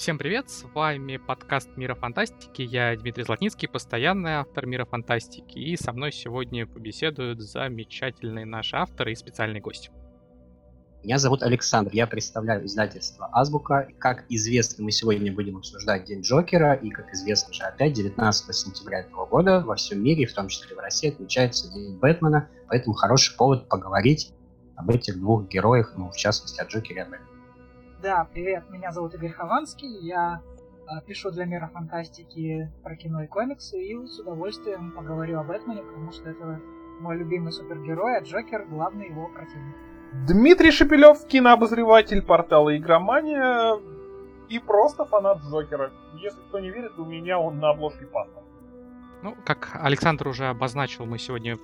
Всем привет, с вами подкаст Мира Фантастики, я Дмитрий Златницкий, постоянный автор Мира Фантастики, и со мной сегодня побеседуют замечательные наши авторы и специальный гость. Меня зовут Александр, я представляю издательство «Азбука». Как известно, мы сегодня будем обсуждать День Джокера, и, как известно же, опять 19 сентября этого года во всем мире, в том числе в России, отмечается День Бэтмена, поэтому хороший повод поговорить об этих двух героях, ну, в частности, о Джокере и о Бэтмене. Да, привет, меня зовут Игорь Хованский, я э, пишу для мира фантастики про кино и комиксы, и с удовольствием поговорю об Бэтмене, потому что это мой любимый супергерой, а Джокер — главный его противник. Дмитрий Шепелев, кинообозреватель портала Игромания и просто фанат Джокера. Если кто не верит, у меня он на обложке паспорт. Ну, как Александр уже обозначил, мы сегодня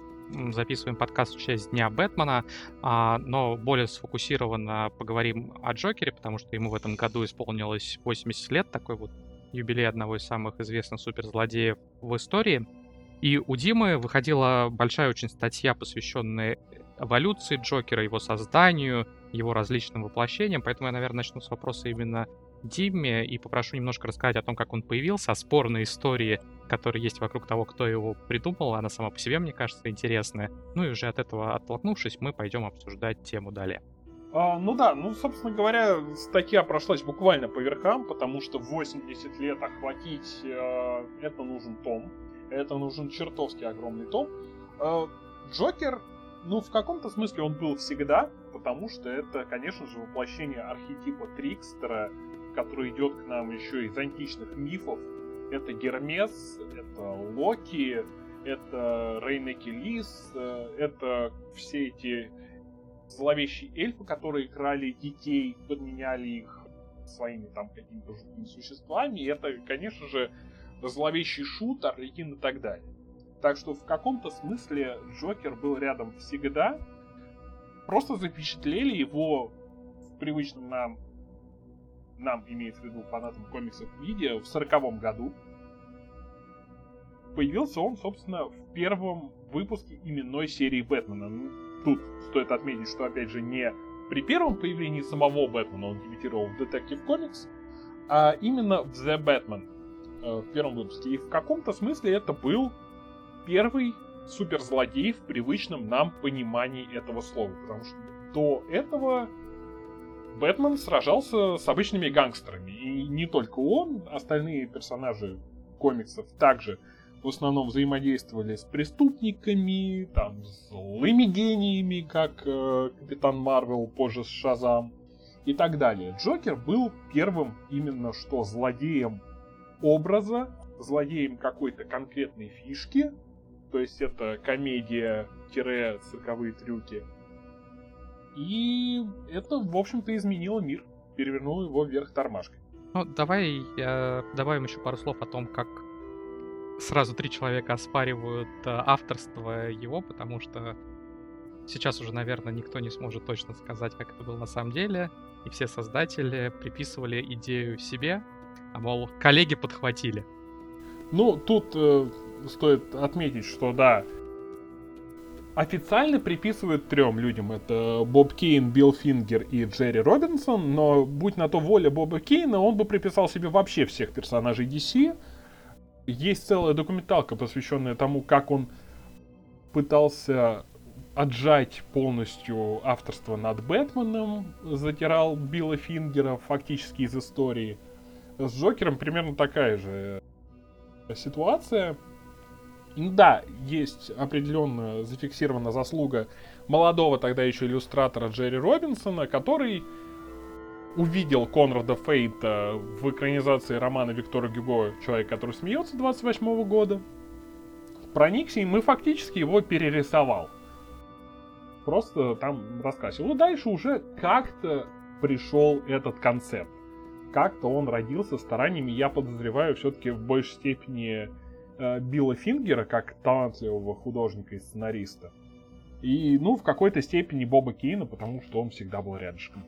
записываем подкаст в честь Дня Бэтмена, а, но более сфокусированно поговорим о Джокере, потому что ему в этом году исполнилось 80 лет, такой вот юбилей одного из самых известных суперзлодеев в истории. И у Димы выходила большая очень статья, посвященная эволюции Джокера, его созданию, его различным воплощениям, поэтому я, наверное, начну с вопроса именно Димме и попрошу немножко рассказать о том, как он появился, о спорной истории, которая есть вокруг того, кто его придумал. Она сама по себе, мне кажется, интересная. Ну и уже от этого оттолкнувшись, мы пойдем обсуждать тему далее. А, ну да, ну, собственно говоря, статья прошлась буквально по верхам, потому что 80 лет охватить э, это нужен том. Это нужен чертовски огромный том. Э, Джокер, ну, в каком-то смысле он был всегда, потому что это, конечно же, воплощение архетипа Трикстера, который идет к нам еще из античных мифов. Это Гермес, это Локи, это Рейнеки Лис, э, это все эти зловещие эльфы, которые крали детей, подменяли их своими там какими-то жуткими существами. И это, конечно же, зловещий шут, Орликин и так далее. Так что в каком-то смысле Джокер был рядом всегда. Просто запечатлели его в привычном нам нам имеется в виду фанатам комиксов видео, в сороковом году. Появился он, собственно, в первом выпуске именной серии Бэтмена. Ну, тут стоит отметить, что, опять же, не при первом появлении самого Бэтмена он дебютировал в Detective Comics, а именно в The Batman э, в первом выпуске. И в каком-то смысле это был первый суперзлодей в привычном нам понимании этого слова. Потому что до этого Бэтмен сражался с обычными гангстерами. И не только он, остальные персонажи комиксов также в основном взаимодействовали с преступниками, там, злыми гениями, как э, Капитан Марвел, позже с Шазам и так далее. Джокер был первым именно что злодеем образа, злодеем какой-то конкретной фишки, то есть это комедия-цирковые трюки, и это, в общем-то, изменило мир, перевернуло его вверх тормашкой. Ну, давай я добавим еще пару слов о том, как сразу три человека оспаривают э, авторство его, потому что сейчас уже, наверное, никто не сможет точно сказать, как это было на самом деле. И все создатели приписывали идею себе, а мол, коллеги подхватили. Ну, тут э, стоит отметить, что да, официально приписывают трем людям. Это Боб Кейн, Билл Фингер и Джерри Робинсон. Но будь на то воля Боба Кейна, он бы приписал себе вообще всех персонажей DC. Есть целая документалка, посвященная тому, как он пытался отжать полностью авторство над Бэтменом, затирал Билла Фингера фактически из истории. С Джокером примерно такая же ситуация. Да, есть определенно зафиксирована заслуга молодого тогда еще иллюстратора Джерри Робинсона, который увидел Конрада Фейта в экранизации романа Виктора Гюго «Человек, который смеется» 28 года, проникся и фактически его перерисовал. Просто там раскрасил. И дальше уже как-то пришел этот концепт. Как-то он родился стараниями, я подозреваю, все-таки в большей степени э, Билла Фингера как талантливого художника и сценариста. И, ну, в какой-то степени Боба Кейна, потому что он всегда был рядышком.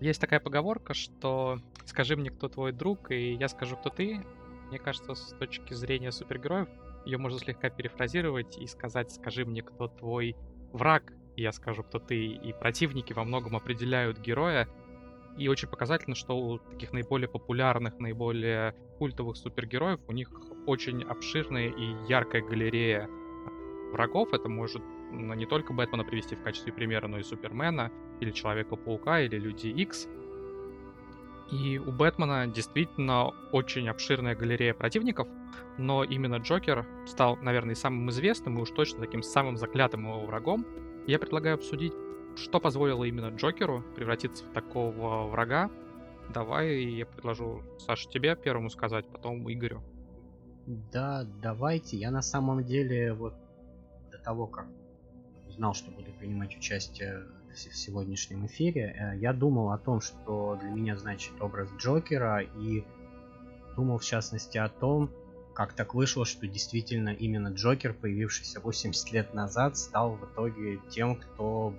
Есть такая поговорка, что скажи мне, кто твой друг, и я скажу, кто ты. Мне кажется, с точки зрения супергероев, ее можно слегка перефразировать и сказать, скажи мне, кто твой враг, и я скажу, кто ты. И противники во многом определяют героя. И очень показательно, что у таких наиболее популярных, наиболее культовых супергероев у них очень обширная и яркая галерея врагов. Это может ну, не только Бэтмена привести в качестве примера, но и Супермена, или Человека-паука, или Люди Икс. И у Бэтмена действительно очень обширная галерея противников, но именно Джокер стал, наверное, самым известным и уж точно таким самым заклятым его врагом. Я предлагаю обсудить, что позволило именно Джокеру превратиться в такого врага. Давай я предложу, Саша, тебе первому сказать, потом Игорю. Да, давайте. Я на самом деле вот до того, как узнал, что буду принимать участие в сегодняшнем эфире, э, я думал о том, что для меня значит образ Джокера, и думал в частности о том, как так вышло, что действительно именно Джокер, появившийся 80 лет назад, стал в итоге тем, кто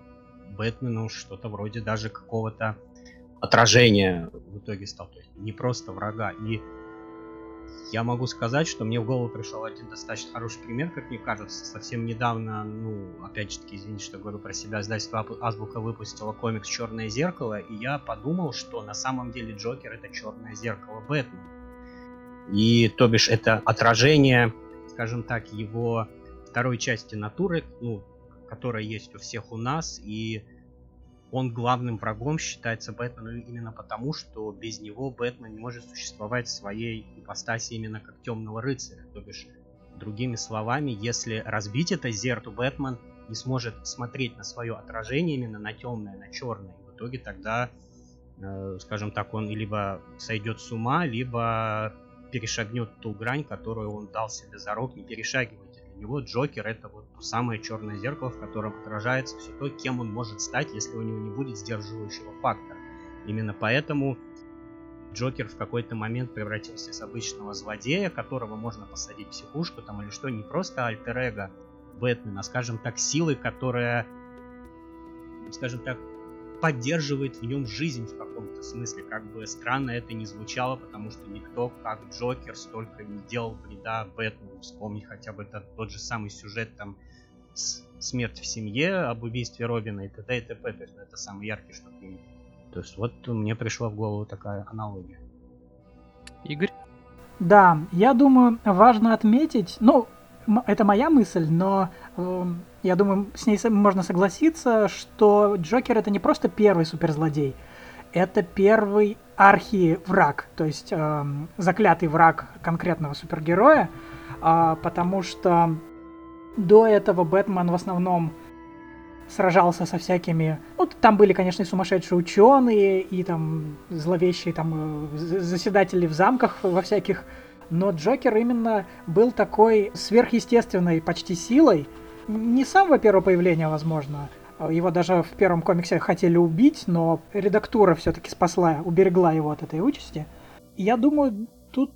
Бэтмену что-то вроде даже какого-то отражения в итоге стал. То есть не просто врага. И я могу сказать, что мне в голову пришел один достаточно хороший пример, как мне кажется. Совсем недавно, ну, опять же таки, извините, что говорю про себя, издательство Азбука выпустило комикс «Черное зеркало», и я подумал, что на самом деле Джокер — это черное зеркало Бэтмена. И, то бишь, это отражение, скажем так, его второй части натуры, ну, которая есть у всех у нас, и он главным врагом считается Бэтменом именно потому, что без него Бэтмен не может существовать в своей ипостаси именно как темного рыцаря. То бишь, другими словами, если разбить это зеркало, Бэтмен не сможет смотреть на свое отражение именно на темное, на черное. И в итоге тогда, э, скажем так, он либо сойдет с ума, либо перешагнет ту грань, которую он дал себе за рог не него Джокер это вот то самое черное зеркало, в котором отражается все то, кем он может стать, если у него не будет сдерживающего фактора. Именно поэтому Джокер в какой-то момент превратился с обычного злодея, которого можно посадить в психушку там или что, не просто альтер-эго Бэтмена, а, скажем так, силы, которая, скажем так, поддерживает в нем жизнь в каком-то смысле. Как бы странно это не звучало, потому что никто, как Джокер, столько не делал вреда Бэтмену. Вспомни хотя бы это, тот же самый сюжет там смерть в семье, об убийстве Робина и т.д. и т.п. То есть ну, это самый яркий, что пример. То есть вот мне пришла в голову такая аналогия. Игорь? Да, я думаю, важно отметить, ну, это моя мысль, но э, я думаю, с ней можно согласиться, что Джокер это не просто первый суперзлодей, это первый архи-враг, то есть э, заклятый враг конкретного супергероя, э, потому что до этого Бэтмен в основном сражался со всякими... Ну, там были, конечно, и сумасшедшие ученые, и там зловещие там э, заседатели в замках во всяких но Джокер именно был такой сверхъестественной почти силой. Не с самого первого появления, возможно. Его даже в первом комиксе хотели убить, но редактура все-таки спасла, уберегла его от этой участи. Я думаю, тут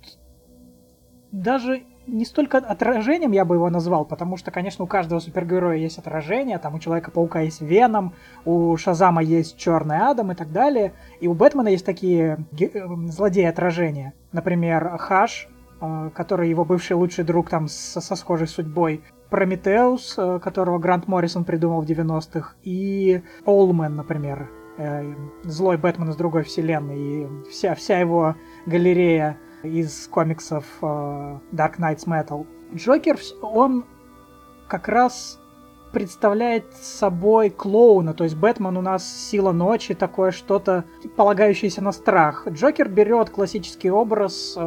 даже не столько отражением я бы его назвал, потому что, конечно, у каждого супергероя есть отражение, там у Человека-паука есть Веном, у Шазама есть Черный Адам и так далее, и у Бэтмена есть такие э, злодеи отражения. Например, Хаш, Э, который его бывший лучший друг там со, со схожей судьбой. Прометеус, э, которого Грант Моррисон придумал в 90-х, и Олмен, например, э, злой Бэтмен из другой вселенной, и вся, вся его галерея из комиксов Dark Knights Metal. Джокер, он как раз представляет собой клоуна, то есть Бэтмен у нас сила ночи, такое что-то полагающееся на страх. Джокер берет классический образ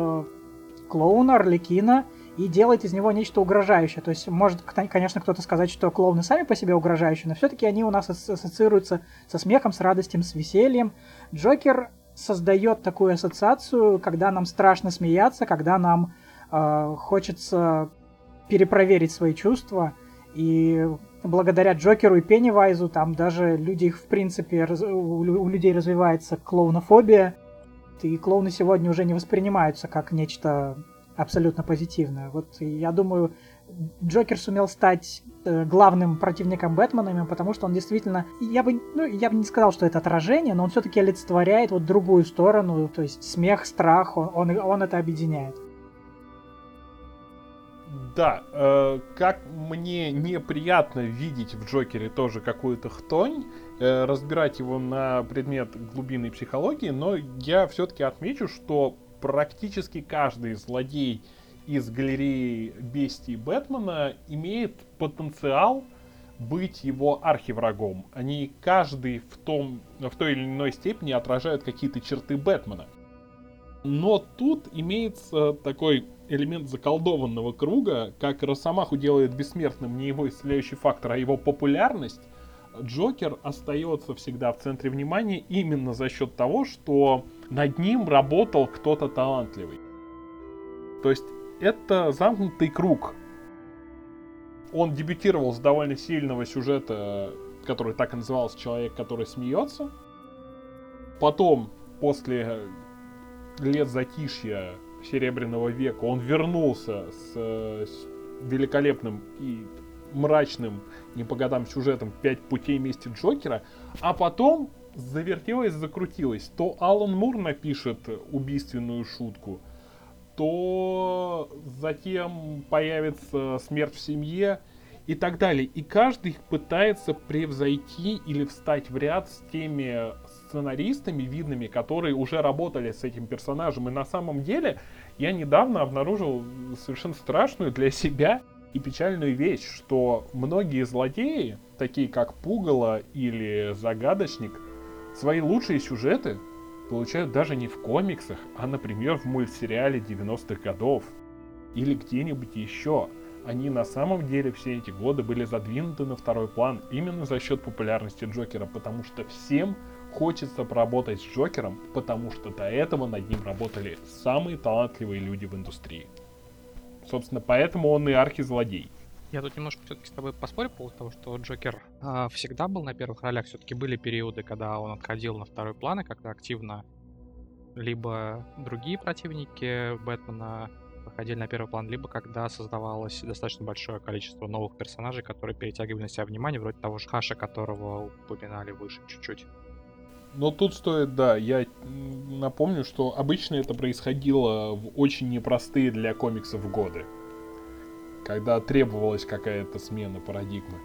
клоуна, Орликина, и делает из него нечто угрожающее. То есть может, конечно, кто-то сказать, что клоуны сами по себе угрожающие, но все-таки они у нас ассоциируются со смехом, с радостью, с весельем. Джокер создает такую ассоциацию, когда нам страшно смеяться, когда нам э, хочется перепроверить свои чувства. И благодаря Джокеру и Пеннивайзу там даже люди их в принципе раз, у, у людей развивается клоунофобия и клоуны сегодня уже не воспринимаются как нечто абсолютно позитивное. Вот я думаю, Джокер сумел стать э, главным противником Бэтмена, потому что он действительно, я бы, ну, я бы не сказал, что это отражение, но он все-таки олицетворяет вот другую сторону, то есть смех, страх, он, он, он это объединяет. Да, э, как мне неприятно видеть в Джокере тоже какую-то хтонь, э, разбирать его на предмет глубинной психологии, но я все-таки отмечу, что практически каждый злодей из галереи бестий Бэтмена имеет потенциал быть его архиврагом. Они каждый в, том, в той или иной степени отражают какие-то черты Бэтмена. Но тут имеется такой элемент заколдованного круга, как Росомаху делает бессмертным не его исцеляющий фактор, а его популярность, Джокер остается всегда в центре внимания именно за счет того, что над ним работал кто-то талантливый. То есть это замкнутый круг. Он дебютировал с довольно сильного сюжета, который так и назывался «Человек, который смеется». Потом, после лет затишья Серебряного века, он вернулся с, с великолепным и мрачным, не по годам сюжетом «Пять путей мести Джокера», а потом завертелось, закрутилось. То Алан Мур напишет убийственную шутку, то затем появится смерть в семье и так далее. И каждый пытается превзойти или встать в ряд с теми сценаристами видными, которые уже работали с этим персонажем. И на самом деле я недавно обнаружил совершенно страшную для себя и печальную вещь, что многие злодеи, такие как Пугало или Загадочник, свои лучшие сюжеты получают даже не в комиксах, а, например, в мультсериале 90-х годов. Или где-нибудь еще. Они на самом деле все эти годы были задвинуты на второй план именно за счет популярности Джокера, потому что всем хочется поработать с Джокером, потому что до этого над ним работали самые талантливые люди в индустрии. Собственно, поэтому он и архизлодей. Я тут немножко все-таки с тобой поспорю по поводу того, что Джокер э, всегда был на первых ролях. Все-таки были периоды, когда он отходил на второй план, и когда активно либо другие противники Бэтмена выходили на первый план, либо когда создавалось достаточно большое количество новых персонажей, которые перетягивали на себя внимание, вроде того же Хаша, которого упоминали выше чуть-чуть. Но тут стоит, да, я напомню, что обычно это происходило в очень непростые для комиксов годы когда требовалась какая-то смена парадигмы.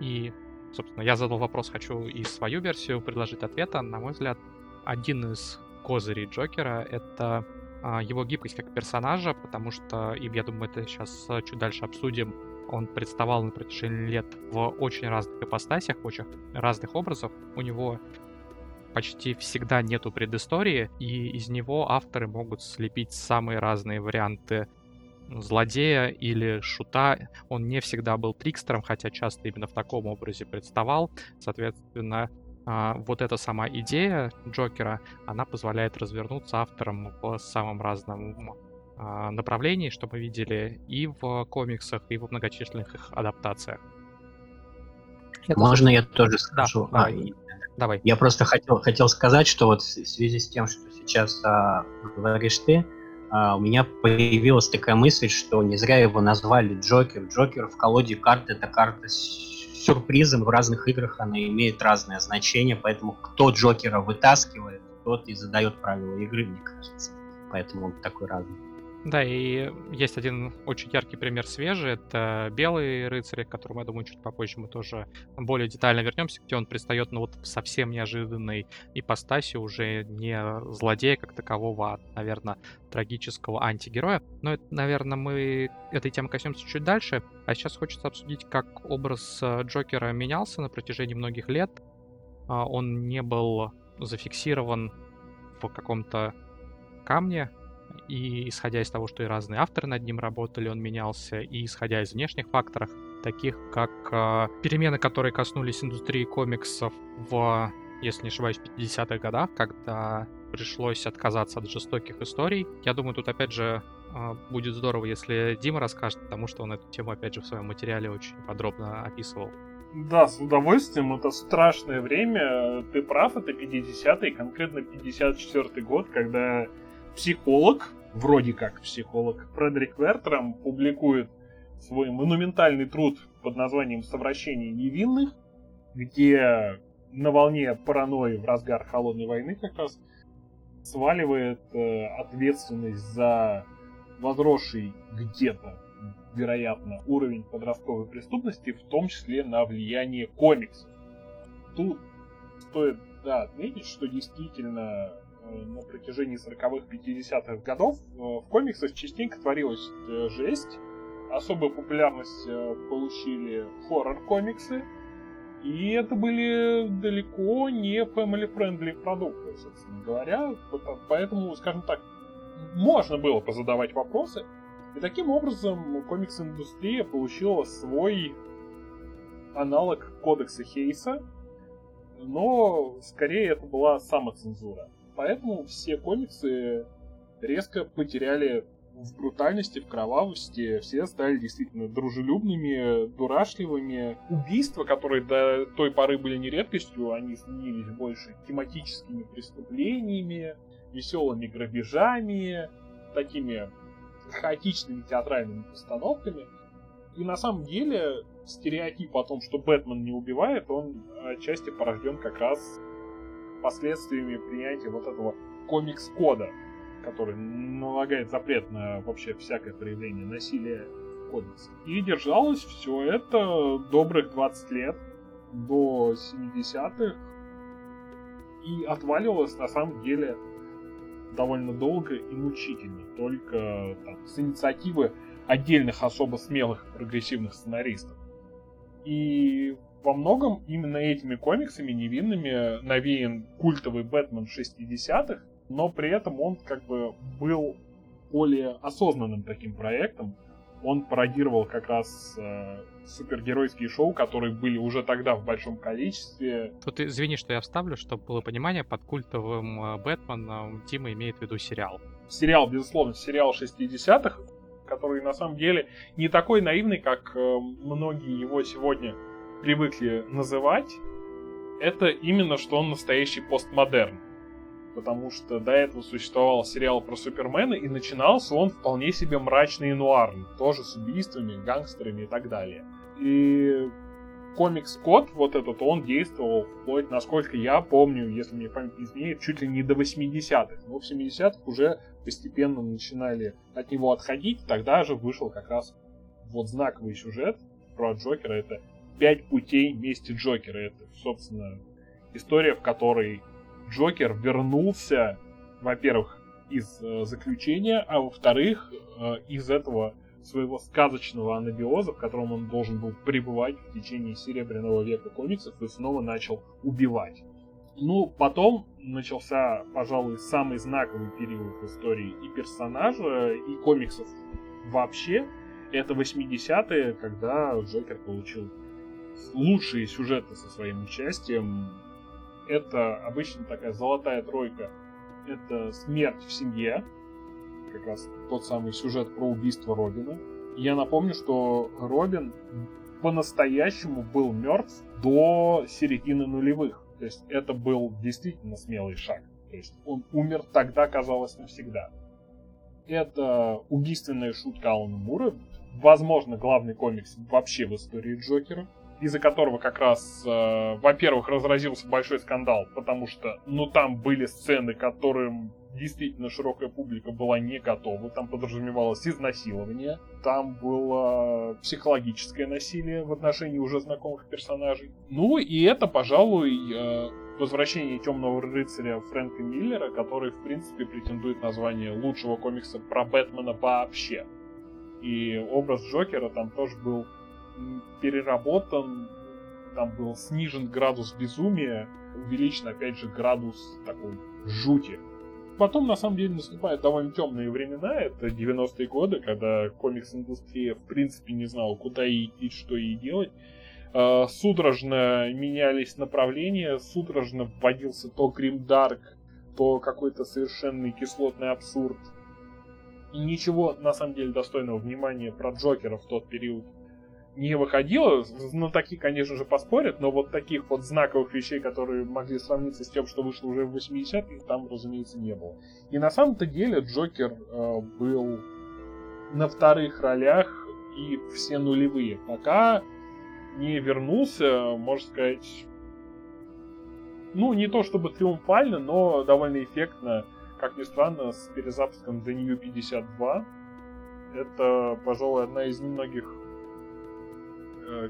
И, собственно, я задал вопрос, хочу и свою версию предложить ответа. На мой взгляд, один из козырей Джокера — это а, его гибкость как персонажа, потому что, и я думаю, это сейчас чуть дальше обсудим, он представал на протяжении лет в очень разных ипостасях, в очень разных образов. У него почти всегда нету предыстории, и из него авторы могут слепить самые разные варианты злодея или шута. Он не всегда был трикстером, хотя часто именно в таком образе представал. Соответственно, а, вот эта сама идея Джокера, она позволяет развернуться авторам в самом разном а, направлении, что мы видели и в комиксах, и в многочисленных их адаптациях. Это Можно я тоже скажу? Да, а, давай. Я просто хотел, хотел сказать, что вот в связи с тем, что сейчас а, говоришь ты, а, у меня появилась такая мысль, что не зря его назвали Джокер. Джокер в колоде карт это карта с сюрпризом. В разных играх она имеет разное значение, поэтому кто Джокера вытаскивает, тот и задает правила игры, мне кажется. Поэтому он такой разный. Да, и есть один очень яркий пример свежий, это Белый рыцарь, к которому, я думаю, чуть попозже мы тоже более детально вернемся, где он предстает, ну вот совсем неожиданной ипостаси, уже не злодея как такового, а, наверное, трагического антигероя. Но, это, наверное, мы этой темы коснемся чуть дальше, а сейчас хочется обсудить, как образ э, Джокера менялся на протяжении многих лет. А, он не был зафиксирован в каком-то камне, и исходя из того, что и разные авторы над ним работали, он менялся, и исходя из внешних факторов, таких как э, перемены, которые коснулись индустрии комиксов в, если не ошибаюсь, 50-х годах, когда пришлось отказаться от жестоких историй. Я думаю, тут опять же э, будет здорово, если Дима расскажет, потому что он эту тему опять же в своем материале очень подробно описывал. Да, с удовольствием. Это страшное время. Ты прав, это 50-е, конкретно 54-й год, когда психолог, вроде как психолог, Фредерик Вертером публикует свой монументальный труд под названием «Совращение невинных», где на волне паранойи в разгар холодной войны как раз сваливает э, ответственность за возросший где-то, вероятно, уровень подростковой преступности, в том числе на влияние комиксов. тут стоит да, отметить, что действительно на протяжении 40-х, 50-х годов э, в комиксах частенько творилась э, жесть. Особую популярность получили хоррор-комиксы. И это были далеко не family-friendly продукты, собственно говоря. Поэтому, скажем так, можно было позадавать вопросы. И таким образом комикс-индустрия получила свой аналог кодекса Хейса, но скорее это была самоцензура. Поэтому все комиксы резко потеряли в брутальности, в кровавости, все стали действительно дружелюбными, дурашливыми. Убийства, которые до той поры были не редкостью, они сменились больше тематическими преступлениями, веселыми грабежами, такими хаотичными театральными постановками. И на самом деле стереотип о том, что Бэтмен не убивает, он отчасти порожден как раз последствиями принятия вот этого комикс-кода, который налагает запрет на вообще всякое проявление насилия в кодексе. И держалось все это добрых 20 лет, до 70-х, и отваливалось на самом деле довольно долго и мучительно, только там, с инициативы отдельных особо смелых прогрессивных сценаристов. И во многом именно этими комиксами невинными навеян культовый Бэтмен 60-х, но при этом он как бы был более осознанным таким проектом. Он пародировал как раз э, супергеройские шоу, которые были уже тогда в большом количестве. Тут извини, что я вставлю, чтобы было понимание, под культовым э, Бэтменом Тима имеет в виду сериал. Сериал, безусловно, сериал 60-х, который на самом деле не такой наивный, как э, многие его сегодня привыкли называть. Это именно что он настоящий постмодерн. Потому что до этого существовал сериал про Супермена, и начинался он вполне себе мрачный и нуарный. Тоже с убийствами, гангстерами и так далее. И комикс Код, вот этот, он действовал вплоть, насколько я помню, если мне память не изменяет, чуть ли не до 80-х. Но в 70-х уже постепенно начинали от него отходить. Тогда же вышел как раз вот знаковый сюжет про Джокера. Это «Пять путей мести Джокера». Это, собственно, история, в которой Джокер вернулся, во-первых, из э, заключения, а во-вторых, э, из этого своего сказочного анабиоза, в котором он должен был пребывать в течение Серебряного века комиксов и снова начал убивать. Ну, потом начался, пожалуй, самый знаковый период в истории и персонажа, и комиксов вообще. Это 80-е, когда Джокер получил лучшие сюжеты со своим участием. Это обычно такая золотая тройка. Это смерть в семье, как раз тот самый сюжет про убийство Робина. я напомню, что Робин по-настоящему был мертв до середины нулевых. То есть это был действительно смелый шаг. То есть он умер тогда, казалось, навсегда. Это убийственная шутка Алана Мура, возможно, главный комикс вообще в истории Джокера, из-за которого как раз, э, во-первых, разразился большой скандал, потому что, ну, там были сцены, которым действительно широкая публика была не готова. Там подразумевалось изнасилование, там было психологическое насилие в отношении уже знакомых персонажей. Ну и это, пожалуй, э, возвращение Темного рыцаря Фрэнка Миллера, который, в принципе, претендует на звание лучшего комикса про Бэтмена вообще. И образ Джокера там тоже был переработан, там был снижен градус безумия, увеличен, опять же, градус такой жути. Потом, на самом деле, наступают довольно темные времена. Это 90-е годы, когда комикс-индустрия, в принципе, не знала, куда ей идти, что ей делать. А, судорожно менялись направления, судорожно вводился то гримдарк, то какой-то совершенный кислотный абсурд. И ничего, на самом деле, достойного внимания про Джокера в тот период не выходило. Знатоки, конечно же, поспорят, но вот таких вот знаковых вещей, которые могли сравниться с тем, что вышло уже в 80-х, там, разумеется, не было. И на самом-то деле Джокер э, был на вторых ролях и все нулевые. Пока не вернулся, можно сказать, ну, не то чтобы триумфально, но довольно эффектно, как ни странно, с перезапуском The New 52. Это, пожалуй, одна из немногих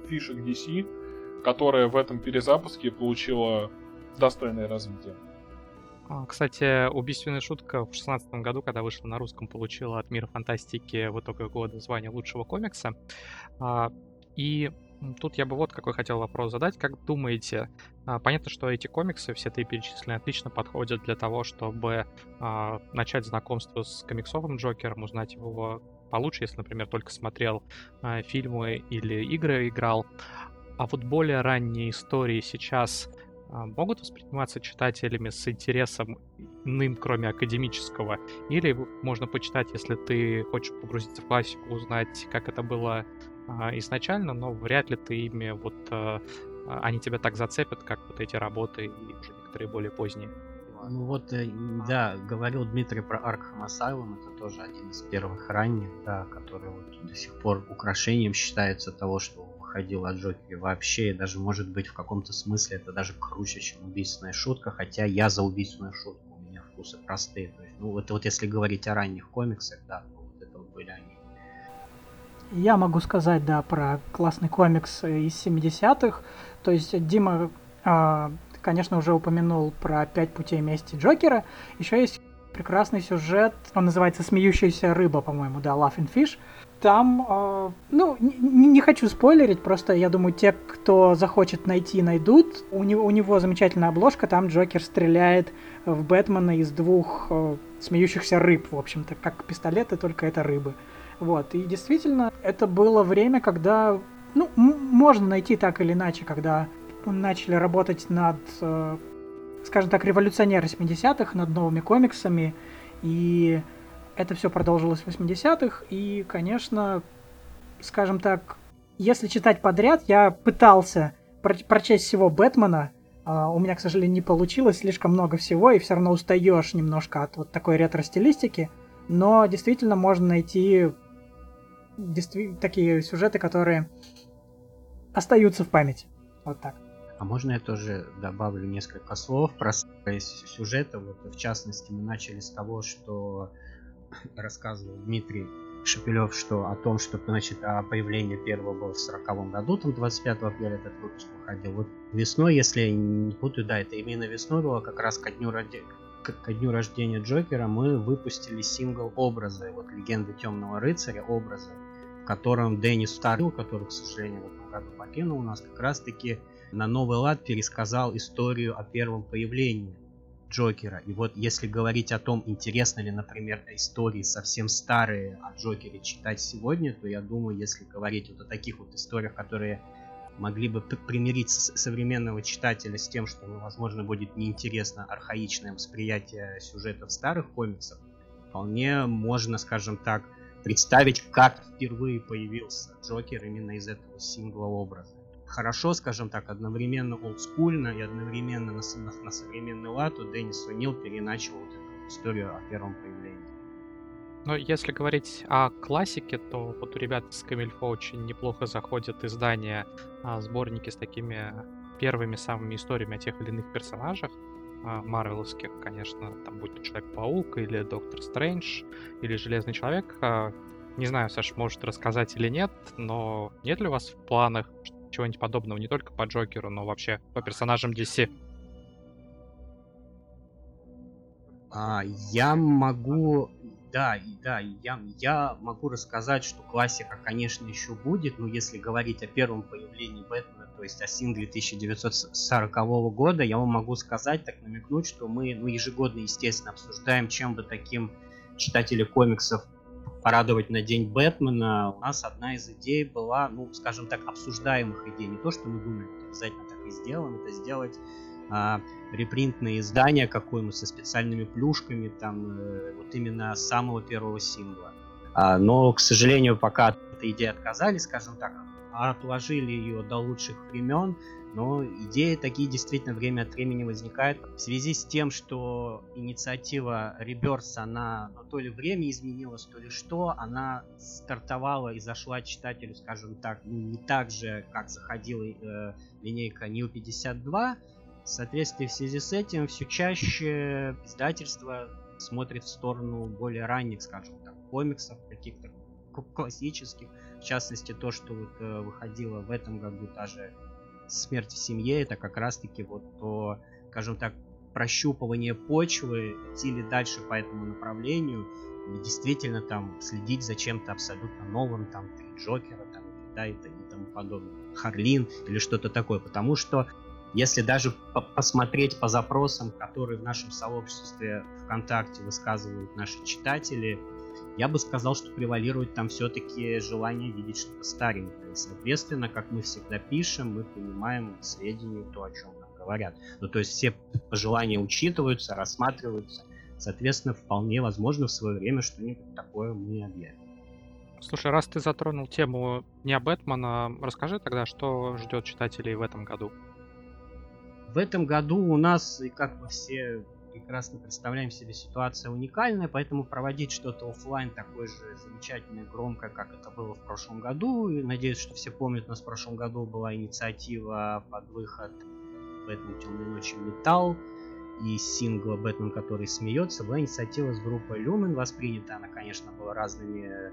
фишек DC, которая в этом перезапуске получила достойное развитие. А, кстати, убийственная шутка в шестнадцатом году, когда вышла на русском, получила от мира фантастики в итоге года звание лучшего комикса. А, и тут я бы вот какой хотел вопрос задать. Как думаете, а, понятно, что эти комиксы, все три перечисленные, отлично подходят для того, чтобы начать знакомство с комиксовым Джокером, узнать его получше, если, например, только смотрел фильмы или игры играл. А вот более ранние истории сейчас а, могут восприниматься читателями с интересом иным, кроме академического, или можно почитать, если ты хочешь погрузиться в классику, узнать, как это было а, изначально, но вряд ли ты ими вот а, они тебя так зацепят, как вот эти работы и уже некоторые более поздние. Ну вот, э, да, говорил Дмитрий про Arkham Asylum, это тоже один из первых ранних, да, который вот до сих пор украшением считается того, что ходил о Джокере вообще, и даже может быть в каком-то смысле это даже круче, чем убийственная шутка, хотя я за убийственную шутку, у меня вкусы простые. То есть, ну это вот если говорить о ранних комиксах, да, то вот это вот были они. Я могу сказать, да, про классный комикс из 70-х. То есть Дима, а, конечно, уже упомянул про «Пять путей мести Джокера». Еще есть прекрасный сюжет, он называется «Смеющаяся рыба», по-моему, да, «Laughing Fish», там, э, ну, не, не хочу спойлерить, просто я думаю, те, кто захочет найти, найдут. У него, у него замечательная обложка, там Джокер стреляет в Бэтмена из двух э, смеющихся рыб, в общем-то, как пистолеты, только это рыбы. Вот, и действительно, это было время, когда, ну, можно найти так или иначе, когда начали работать над, э, скажем так, революционеры 70-х, над новыми комиксами, и это все продолжилось в 80-х, и, конечно, скажем так, если читать подряд, я пытался про прочесть всего Бэтмена, Uh, у меня, к сожалению, не получилось слишком много всего, и все равно устаешь немножко от вот такой ретро-стилистики. Но действительно можно найти такие сюжеты, которые остаются в памяти. Вот так. А можно я тоже добавлю несколько слов про сюжеты? Вот, в частности, мы начали с того, что рассказывал Дмитрий Шепелев, что о том, что значит о появлении первого было в 40 году, там 25 апреля этот выпуск выходил. Вот весной, если я не путаю, да, это именно весной было, как раз ко дню, ради... ко дню рождения Джокера мы выпустили сингл образы, вот легенды Темного рыцаря, образы, в котором Деннис Старил, который, к сожалению, в этом году покинул у нас, как раз таки на новый лад пересказал историю о первом появлении Джокера. И вот если говорить о том, интересно ли, например, истории совсем старые о Джокере читать сегодня, то я думаю, если говорить вот о таких вот историях, которые могли бы примирить современного читателя с тем, что, ну, возможно, будет неинтересно архаичное восприятие сюжетов старых комиксов, вполне можно, скажем так, представить, как впервые появился Джокер именно из этого сингла образа хорошо, скажем так, одновременно олдскульно и одновременно на, на, на современный лад у Деннис О'Нил переначал вот эту историю о первом появлении. Но если говорить о классике, то вот у ребят с Камильфо очень неплохо заходят издания, а, сборники с такими первыми самыми историями о тех или иных персонажах, а, марвеловских, конечно, там будет Человек-паук или Доктор Стрэндж или Железный Человек. А, не знаю, Саш, может рассказать или нет, но нет ли у вас в планах чего-нибудь подобного не только по Джокеру, но вообще по персонажам DC? А, я могу, да, да, я, я могу рассказать, что классика, конечно, еще будет, но если говорить о первом появлении Бэтмена, то есть о сингле 1940 года, я вам могу сказать, так намекнуть, что мы ну, ежегодно, естественно, обсуждаем, чем бы таким читатели комиксов порадовать на день Бэтмена, у нас одна из идей была, ну, скажем так, обсуждаемых идей. Не то, что мы это обязательно так и сделаем, это сделать а, репринтное издание какое-нибудь со специальными плюшками, там, э, вот именно самого первого сингла. А, но, к сожалению, пока от этой идеи отказались, скажем так, отложили ее до лучших времен, но идеи такие действительно время от времени возникают в связи с тем, что инициатива Rebirth, она ну, то ли время изменилось, то ли что, она стартовала и зашла читателю, скажем так, ну, не так же, как заходила э, линейка New 52. В соответствии в связи с этим все чаще издательство смотрит в сторону более ранних, скажем так, комиксов, каких-то классических. В частности, то, что вот э, выходило в этом году, та же смерть в семье это как раз-таки вот то, скажем так, прощупывание почвы, идти ли дальше по этому направлению, и действительно там следить за чем-то абсолютно новым, там, три Джокера, там, да, и, и тому подобное, Харлин или что-то такое, потому что если даже по посмотреть по запросам, которые в нашем сообществе ВКонтакте высказывают наши читатели, я бы сказал, что превалирует там все-таки желание видеть что-то старенькое. И, соответственно, как мы всегда пишем, мы принимаем к сведению то, о чем нам говорят. Ну, то есть все пожелания учитываются, рассматриваются. Соответственно, вполне возможно в свое время что-нибудь такое мы объявим. Слушай, раз ты затронул тему не Бэтмена, расскажи тогда, что ждет читателей в этом году. В этом году у нас, и как мы все прекрасно представляем себе, ситуация уникальная, поэтому проводить что-то офлайн такое же замечательное, громкое, как это было в прошлом году. И надеюсь, что все помнят, у нас в прошлом году была инициатива под выход Бэтмен Темной ночи Металл и сингла Бэтмен, который смеется, была инициатива с группой Люмен воспринята. Она, конечно, была разными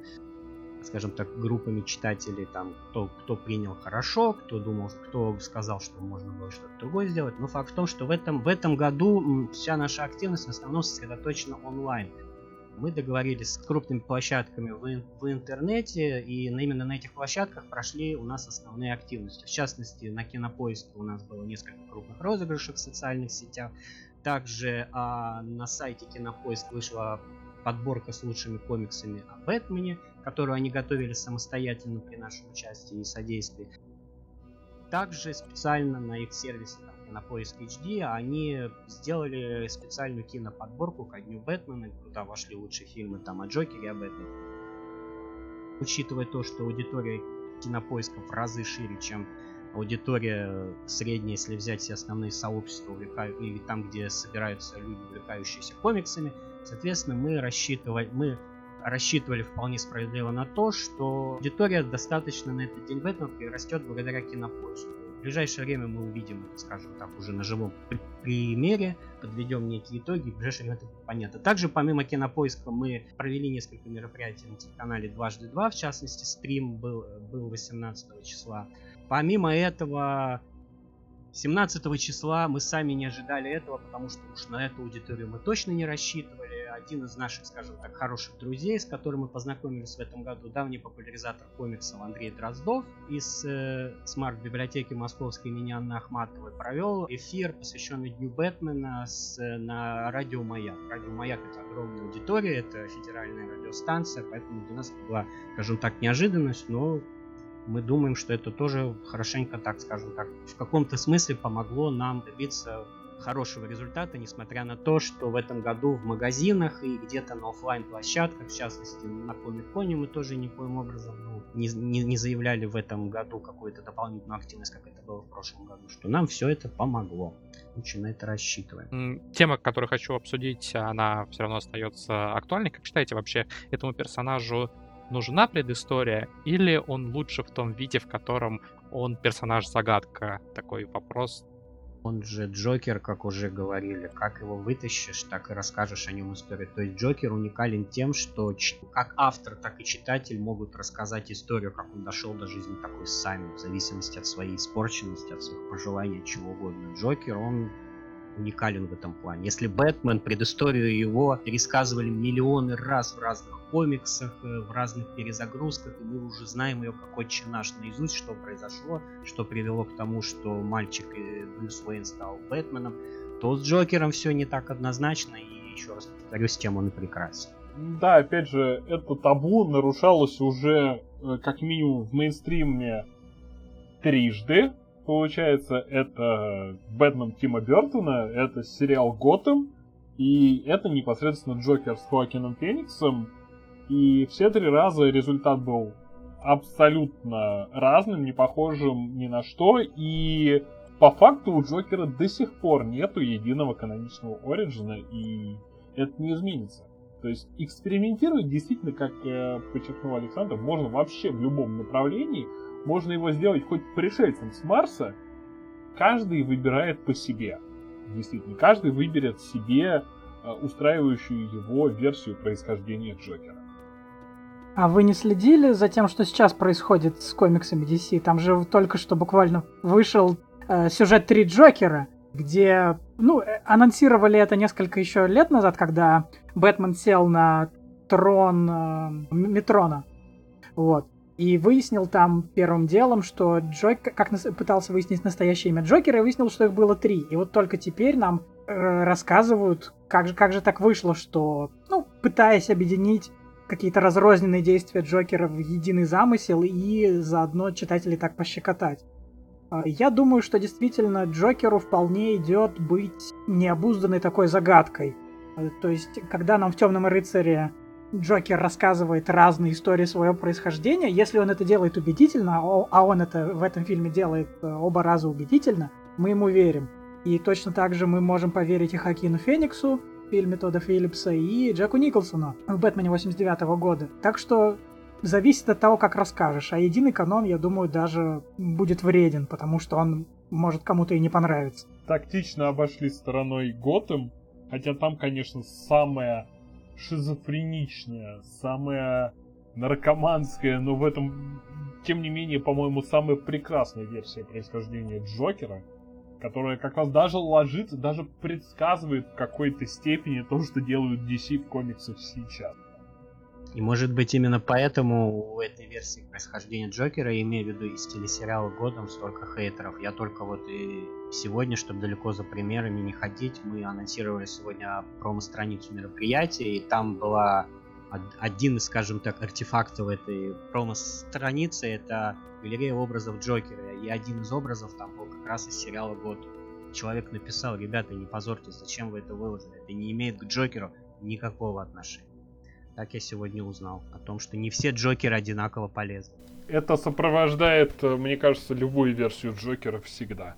скажем так, группами читателей, там, кто, кто принял хорошо, кто думал, кто сказал, что можно было что-то другое сделать. Но факт в том, что в этом, в этом году вся наша активность в основном сосредоточена онлайн. Мы договорились с крупными площадками в, в интернете, и именно на этих площадках прошли у нас основные активности. В частности, на Кинопоиске у нас было несколько крупных розыгрышей в социальных сетях. Также а, на сайте Кинопоиск вышла подборка с лучшими комиксами о Бэтмене, которую они готовили самостоятельно при нашем участии и содействии. Также специально на их сервисе на поиск HD они сделали специальную киноподборку ко дню Бэтмена, куда вошли лучшие фильмы там о Джокере о Бэтмене. Учитывая то, что аудитория кинопоиска в разы шире, чем аудитория средняя, если взять все основные сообщества, или там, где собираются люди, увлекающиеся комиксами, соответственно, мы рассчитывали, мы рассчитывали вполне справедливо на то, что аудитория достаточно на этот день Бэтмена прирастет благодаря кинопоиску. В ближайшее время мы увидим скажем так, уже на живом примере, подведем некие итоги, в ближайшее время это понятно. Также помимо кинопоиска мы провели несколько мероприятий на телеканале дважды два, в частности стрим был, был 18 числа. Помимо этого 17 числа мы сами не ожидали этого, потому что уж на эту аудиторию мы точно не рассчитывали. Один из наших, скажем так, хороших друзей, с которым мы познакомились в этом году, давний популяризатор комиксов Андрей Дроздов из э, смарт-библиотеки Московской имени Анны Ахматовой, провел эфир, посвященный Дню Бэтмена с, на радио Маяк. Радио Маяк это огромная аудитория, это федеральная радиостанция, поэтому для нас была, скажем так, неожиданность, но мы думаем, что это тоже хорошенько, так скажем так, в каком-то смысле помогло нам добиться хорошего результата, несмотря на то, что в этом году в магазинах и где-то на офлайн площадках, в частности на Комик-Коне, мы тоже никоим образом ну, не, не, не заявляли в этом году какую-то дополнительную активность, как это было в прошлом году, что нам все это помогло. Очень на это рассчитываем. Тема, которую хочу обсудить, она все равно остается актуальной. Как считаете вообще этому персонажу нужна предыстория, или он лучше в том виде, в котором он персонаж-загадка? Такой вопрос. Он же Джокер, как уже говорили. Как его вытащишь, так и расскажешь о нем историю. То есть Джокер уникален тем, что как автор, так и читатель могут рассказать историю, как он дошел до жизни такой сами, в зависимости от своей испорченности, от своих пожеланий, от чего угодно. Джокер, он уникален в этом плане. Если Бэтмен, предысторию его пересказывали миллионы раз в разных комиксах, э, в разных перезагрузках, и мы уже знаем ее как отче наш наизусть, что произошло, что привело к тому, что мальчик э, Брюс Уэйн стал Бэтменом, то с Джокером все не так однозначно, и еще раз повторюсь, тем он и прекрасен. Да, опять же, это табу нарушалось уже э, как минимум в мейнстриме трижды. Получается, это Бэтмен Тима Бертона, это сериал Готэм, и это непосредственно Джокер с Хоакином Фениксом, и все три раза результат был абсолютно разным, не похожим ни на что. И по факту у Джокера до сих пор нету единого каноничного Ориджина, и это не изменится. То есть экспериментировать действительно, как э, подчеркнул Александр, можно вообще в любом направлении. Можно его сделать хоть пришельцем с Марса. Каждый выбирает по себе. Действительно, каждый выберет себе э, устраивающую его версию происхождения Джокера. А вы не следили за тем, что сейчас происходит с комиксами DC? Там же только что буквально вышел э, сюжет «Три Джокера», где, ну, э, анонсировали это несколько еще лет назад, когда Бэтмен сел на трон э, Метрона. Вот. И выяснил там первым делом, что Джокер, как нас, пытался выяснить настоящее имя Джокера, и выяснил, что их было три. И вот только теперь нам э, рассказывают, как же, как же так вышло, что, ну, пытаясь объединить какие-то разрозненные действия Джокера в единый замысел и заодно читателей так пощекотать. А, я думаю, что действительно Джокеру вполне идет быть необузданной такой загадкой. А, то есть, когда нам в Темном рыцаре Джокер рассказывает разные истории своего происхождения, если он это делает убедительно, а он это в этом фильме делает э, оба раза убедительно, мы ему верим. И точно так же мы можем поверить и Хакину Фениксу в фильме Тодда Филлипса, и Джеку Николсону в «Бэтмене» 89 года. Так что зависит от того, как расскажешь. А единый канон, я думаю, даже будет вреден, потому что он может кому-то и не понравиться. Тактично обошли стороной Готэм, хотя там, конечно, самая шизофреничная, самая наркоманская, но в этом, тем не менее, по-моему, самая прекрасная версия происхождения Джокера, которая как раз даже ложится, даже предсказывает в какой-то степени то, что делают DC в комиксах сейчас. И может быть именно поэтому у этой версии происхождения Джокера, имею в виду из телесериала Годом, столько хейтеров. Я только вот и сегодня, чтобы далеко за примерами не ходить, мы анонсировали сегодня промо-страницу мероприятия, и там была один из, скажем так, артефактов этой промо-страницы, это галерея образов Джокера. И один из образов там был как раз из сериала Год. Человек написал, ребята, не позорьтесь, зачем вы это выложили? Это не имеет к Джокеру никакого отношения. Так я сегодня узнал о том, что не все Джокеры одинаково полезны. Это сопровождает, мне кажется, любую версию Джокера всегда.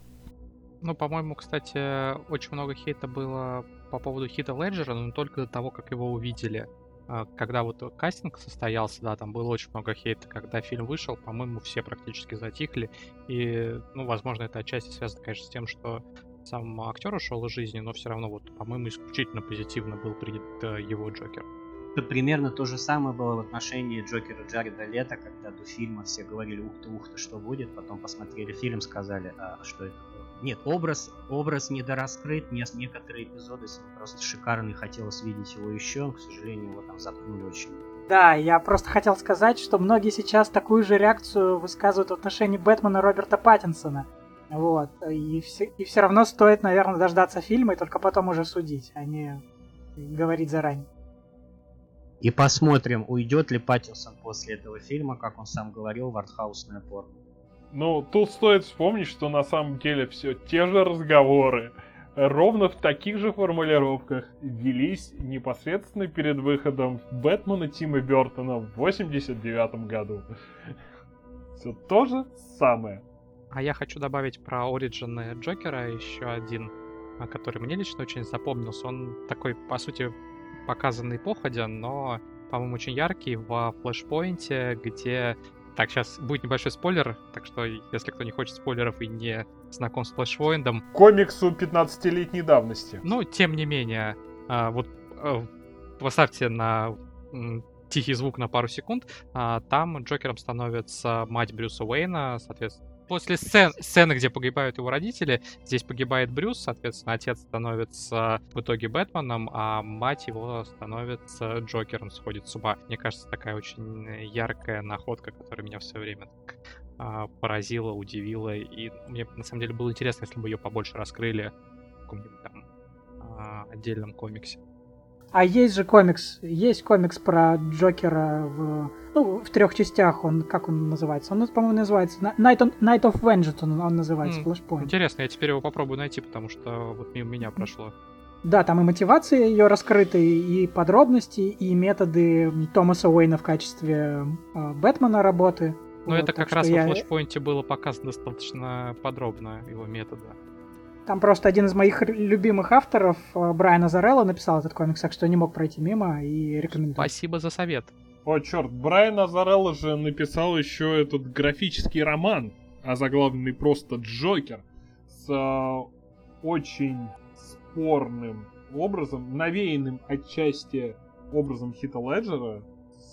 Ну, по-моему, кстати, очень много хейта было по поводу Хита Леджера, но только до того, как его увидели. А, когда вот кастинг состоялся, да, там было очень много хейта. Когда фильм вышел, по-моему, все практически затихли. И, ну, возможно, это отчасти связано, конечно, с тем, что сам актер ушел из жизни, но все равно, вот, по-моему, исключительно позитивно был принят э, его Джокер. Примерно то же самое было в отношении Джокера Джареда Лето, когда до фильма все говорили ух ты, ух ты, что будет, потом посмотрели фильм, сказали, а что это. Нет, образ, образ недораскрыт, некоторые эпизоды просто шикарные, хотелось видеть его еще, к сожалению, его там заткнули очень. Да, я просто хотел сказать, что многие сейчас такую же реакцию высказывают в отношении Бэтмена Роберта Паттинсона. Вот. И все, и все равно стоит, наверное, дождаться фильма и только потом уже судить, а не говорить заранее. И посмотрим, уйдет ли Паттинсон после этого фильма, как он сам говорил, в артхаусное порно. Ну, тут стоит вспомнить, что на самом деле все те же разговоры, ровно в таких же формулировках велись непосредственно перед выходом Бэтмена Тима Бертона в 89 году. Все то же самое. А я хочу добавить про Ориджины Джокера еще один, который мне лично очень запомнился. Он такой, по сути, показанный походя, но, по-моему, очень яркий во флешпоинте, где... Так, сейчас будет небольшой спойлер, так что если кто не хочет спойлеров и не знаком с флешпоинтом... Комиксу 15-летней давности. Ну, тем не менее, а, вот а, поставьте на тихий звук на пару секунд, а, там Джокером становится мать Брюса Уэйна, соответственно, после сцен, сцены, где погибают его родители, здесь погибает Брюс, соответственно, отец становится в итоге Бэтменом, а мать его становится Джокером, сходит с ума. Мне кажется, такая очень яркая находка, которая меня все время так а, поразила, удивила, и мне на самом деле было интересно, если бы ее побольше раскрыли в каком-нибудь там а, отдельном комиксе. А есть же комикс, есть комикс про Джокера в, ну, в трех частях, он, как он называется? Он, по-моему, называется Night, on, Night of Vengeance, он, он называется, mm, Flashpoint. Интересно, я теперь его попробую найти, потому что вот мимо меня прошло. Да, там и мотивации ее раскрыты, и подробности, и методы Томаса Уэйна в качестве э, Бэтмена работы. Ну, вот, это как раз я... во флешпоинте было показано достаточно подробно, его методы. Там просто один из моих любимых авторов, э, Брайан Азарелло, написал этот комикс, так что не мог пройти мимо и рекомендую. Спасибо за совет. О, черт, Брайан Азарелло же написал еще этот графический роман, озаглавленный просто Джокер, с э, очень спорным образом, навеянным отчасти образом Хита Леджера.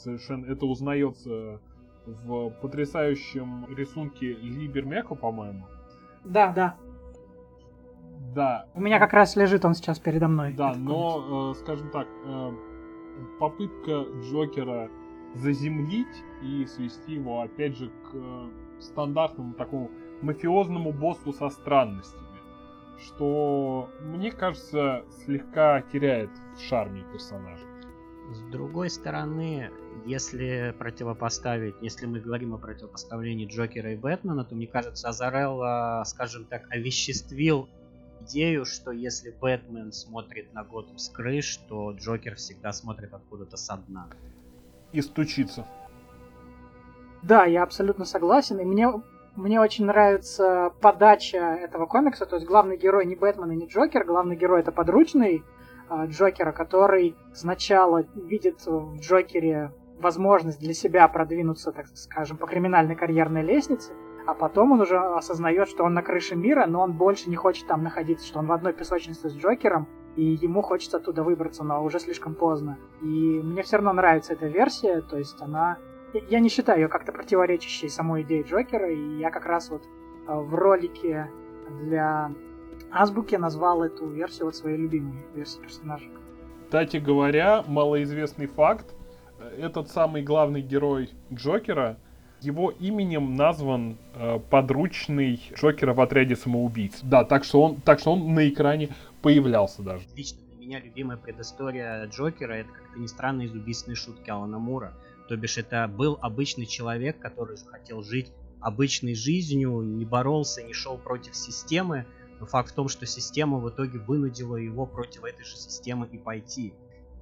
Совершенно это узнается в потрясающем рисунке Либермеха, по-моему. Да, да. Да. У меня как раз лежит он сейчас передо мной. Да, но, э, скажем так, э, попытка Джокера заземлить и свести его, опять же, к э, стандартному такому мафиозному боссу со странностями, что, мне кажется, слегка теряет в шарме персонажа. С другой стороны, если противопоставить, если мы говорим о противопоставлении Джокера и Бэтмена, то мне кажется, Азарелла, скажем так, овеществил идею, что если Бэтмен смотрит на Готэм с крыш, то Джокер всегда смотрит откуда-то со дна. И стучится. Да, я абсолютно согласен. И мне, мне очень нравится подача этого комикса. То есть главный герой не Бэтмен и не Джокер. Главный герой это подручный э, Джокера, который сначала видит в Джокере возможность для себя продвинуться, так скажем, по криминальной карьерной лестнице, а потом он уже осознает, что он на крыше мира, но он больше не хочет там находиться, что он в одной песочнице с Джокером, и ему хочется оттуда выбраться, но уже слишком поздно. И мне все равно нравится эта версия, то есть она... Я не считаю ее как-то противоречащей самой идее Джокера, и я как раз вот э, в ролике для Азбуки назвал эту версию вот своей любимой версией персонажа. Кстати говоря, малоизвестный факт, этот самый главный герой Джокера, его именем назван э, подручный Джокера в отряде самоубийц. Да, так что он, так что он на экране появлялся даже. Лично для меня любимая предыстория Джокера это, как-то не странно, из убийственной шутки Алана Мура. То бишь это был обычный человек, который хотел жить обычной жизнью, не боролся, не шел против системы, но факт в том, что система в итоге вынудила его против этой же системы и пойти.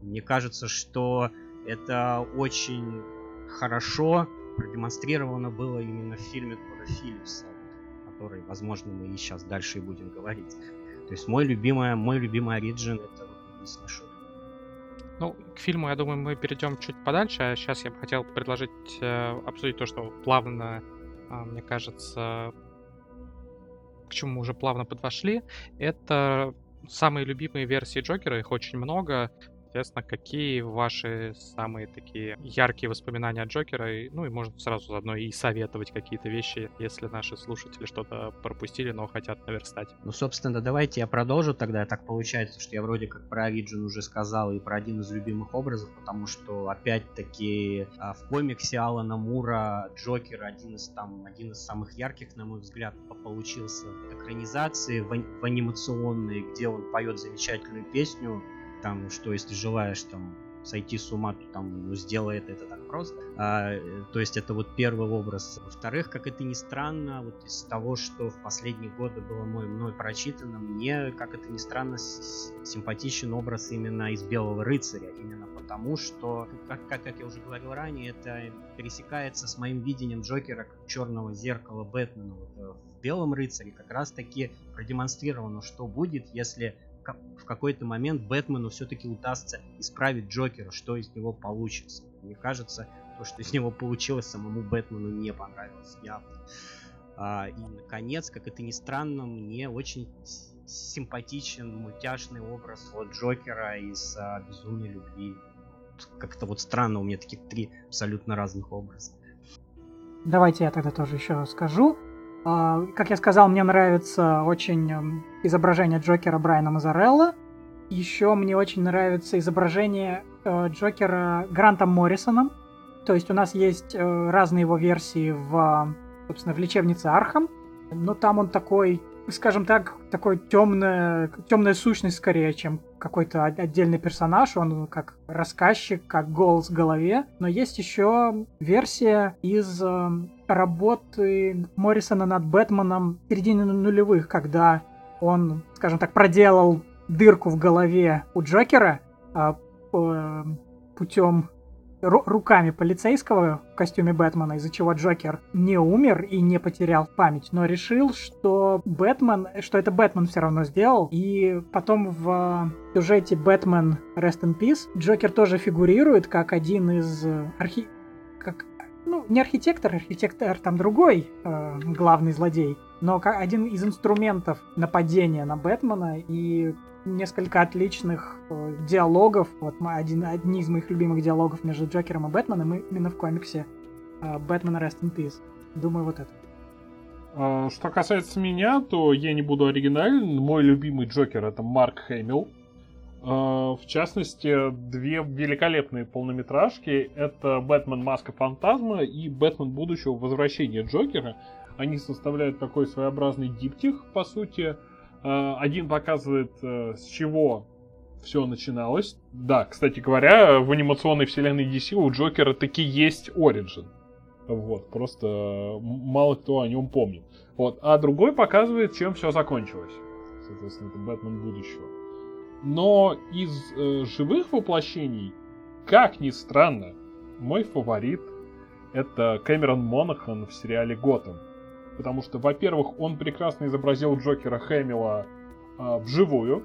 Мне кажется, что это очень хорошо продемонстрировано было именно в фильме Тодда Филлипса, который, возможно, мы и сейчас дальше и будем говорить. То есть мой любимый, мой любимый оригин это вот. Ну, к фильму, я думаю, мы перейдем чуть подальше. А сейчас я бы хотел предложить э, обсудить то, что плавно, э, мне кажется, к чему мы уже плавно подошли. Это самые любимые версии Джокера, их очень много. Соответственно, какие ваши самые такие яркие воспоминания о Джокера? И, ну и можно сразу заодно и советовать какие-то вещи, если наши слушатели что-то пропустили, но хотят наверстать. Ну, собственно, давайте я продолжу тогда. Так получается, что я вроде как про Ориджин уже сказал и про один из любимых образов, потому что, опять-таки, а, в комиксе Алана Мура Джокер один из, там, один из самых ярких, на мой взгляд, получился экранизации, в, в анимационной, где он поет замечательную песню там, что если желаешь там сойти с ума, то там, ну, сделай это, так просто. А, то есть это вот первый образ. Во-вторых, как это ни странно, вот из того, что в последние годы было мной, мной прочитано, мне, как это ни странно, симпатичен образ именно из Белого Рыцаря. Именно потому, что, как, как, как я уже говорил ранее, это пересекается с моим видением Джокера как черного зеркала Бэтмена. Вот, в Белом Рыцаре как раз таки продемонстрировано, что будет, если в какой-то момент Бэтмену все-таки удастся исправить Джокера, что из него получится. Мне кажется, то, что из него получилось, самому Бэтмену не понравилось явно. А, и, наконец, как это ни странно, мне очень симпатичен мультяшный образ вот Джокера из а, «Безумной любви». Как-то вот странно, у меня таких три абсолютно разных образа. Давайте я тогда тоже еще скажу. А, как я сказал, мне нравится очень эм, изображение Джокера Брайана Азарелло. Еще мне очень нравится изображение э, Джокера Грантом Моррисоном. То есть у нас есть э, разные его версии в, собственно, в лечебнице Архам. Но там он такой, скажем так, такой темная, темная сущность скорее, чем какой-то отдельный персонаж. Он как рассказчик, как голос в голове. Но есть еще версия из э, работы Моррисона над Бэтменом в середине нулевых, когда он, скажем так, проделал дырку в голове у Джокера а, путем руками полицейского в костюме Бэтмена, из-за чего Джокер не умер и не потерял память, но решил, что Бэтмен, что это Бэтмен все равно сделал, и потом в сюжете Бэтмен Rest in Peace Джокер тоже фигурирует как один из архи... как ну, не архитектор, архитектор там другой э, главный злодей, но как один из инструментов нападения на Бэтмена. И несколько отличных э, диалогов. Вот один, одни из моих любимых диалогов между Джокером и Бэтменом именно в комиксе э, Бэтмен Rest in Peace. Думаю, вот это. А, что касается меня, то я не буду оригинален. Мой любимый Джокер это Марк Хэмилл. А, в частности, две великолепные полнометражки. Это «Бэтмен. Маска фантазма» и «Бэтмен будущего. Возвращение Джокера». Они составляют такой своеобразный диптих, по сути. А, один показывает, э, с чего все начиналось. Да, кстати говоря, в анимационной вселенной DC у Джокера таки есть Origin. Вот, просто мало кто о нем помнит. Вот, а другой показывает, чем все закончилось. Соответственно, это Бэтмен будущего. Но из э, живых воплощений, как ни странно, мой фаворит это Кэмерон Монахан в сериале Готэм. Потому что, во-первых, он прекрасно изобразил Джокера Хэмилла э, вживую.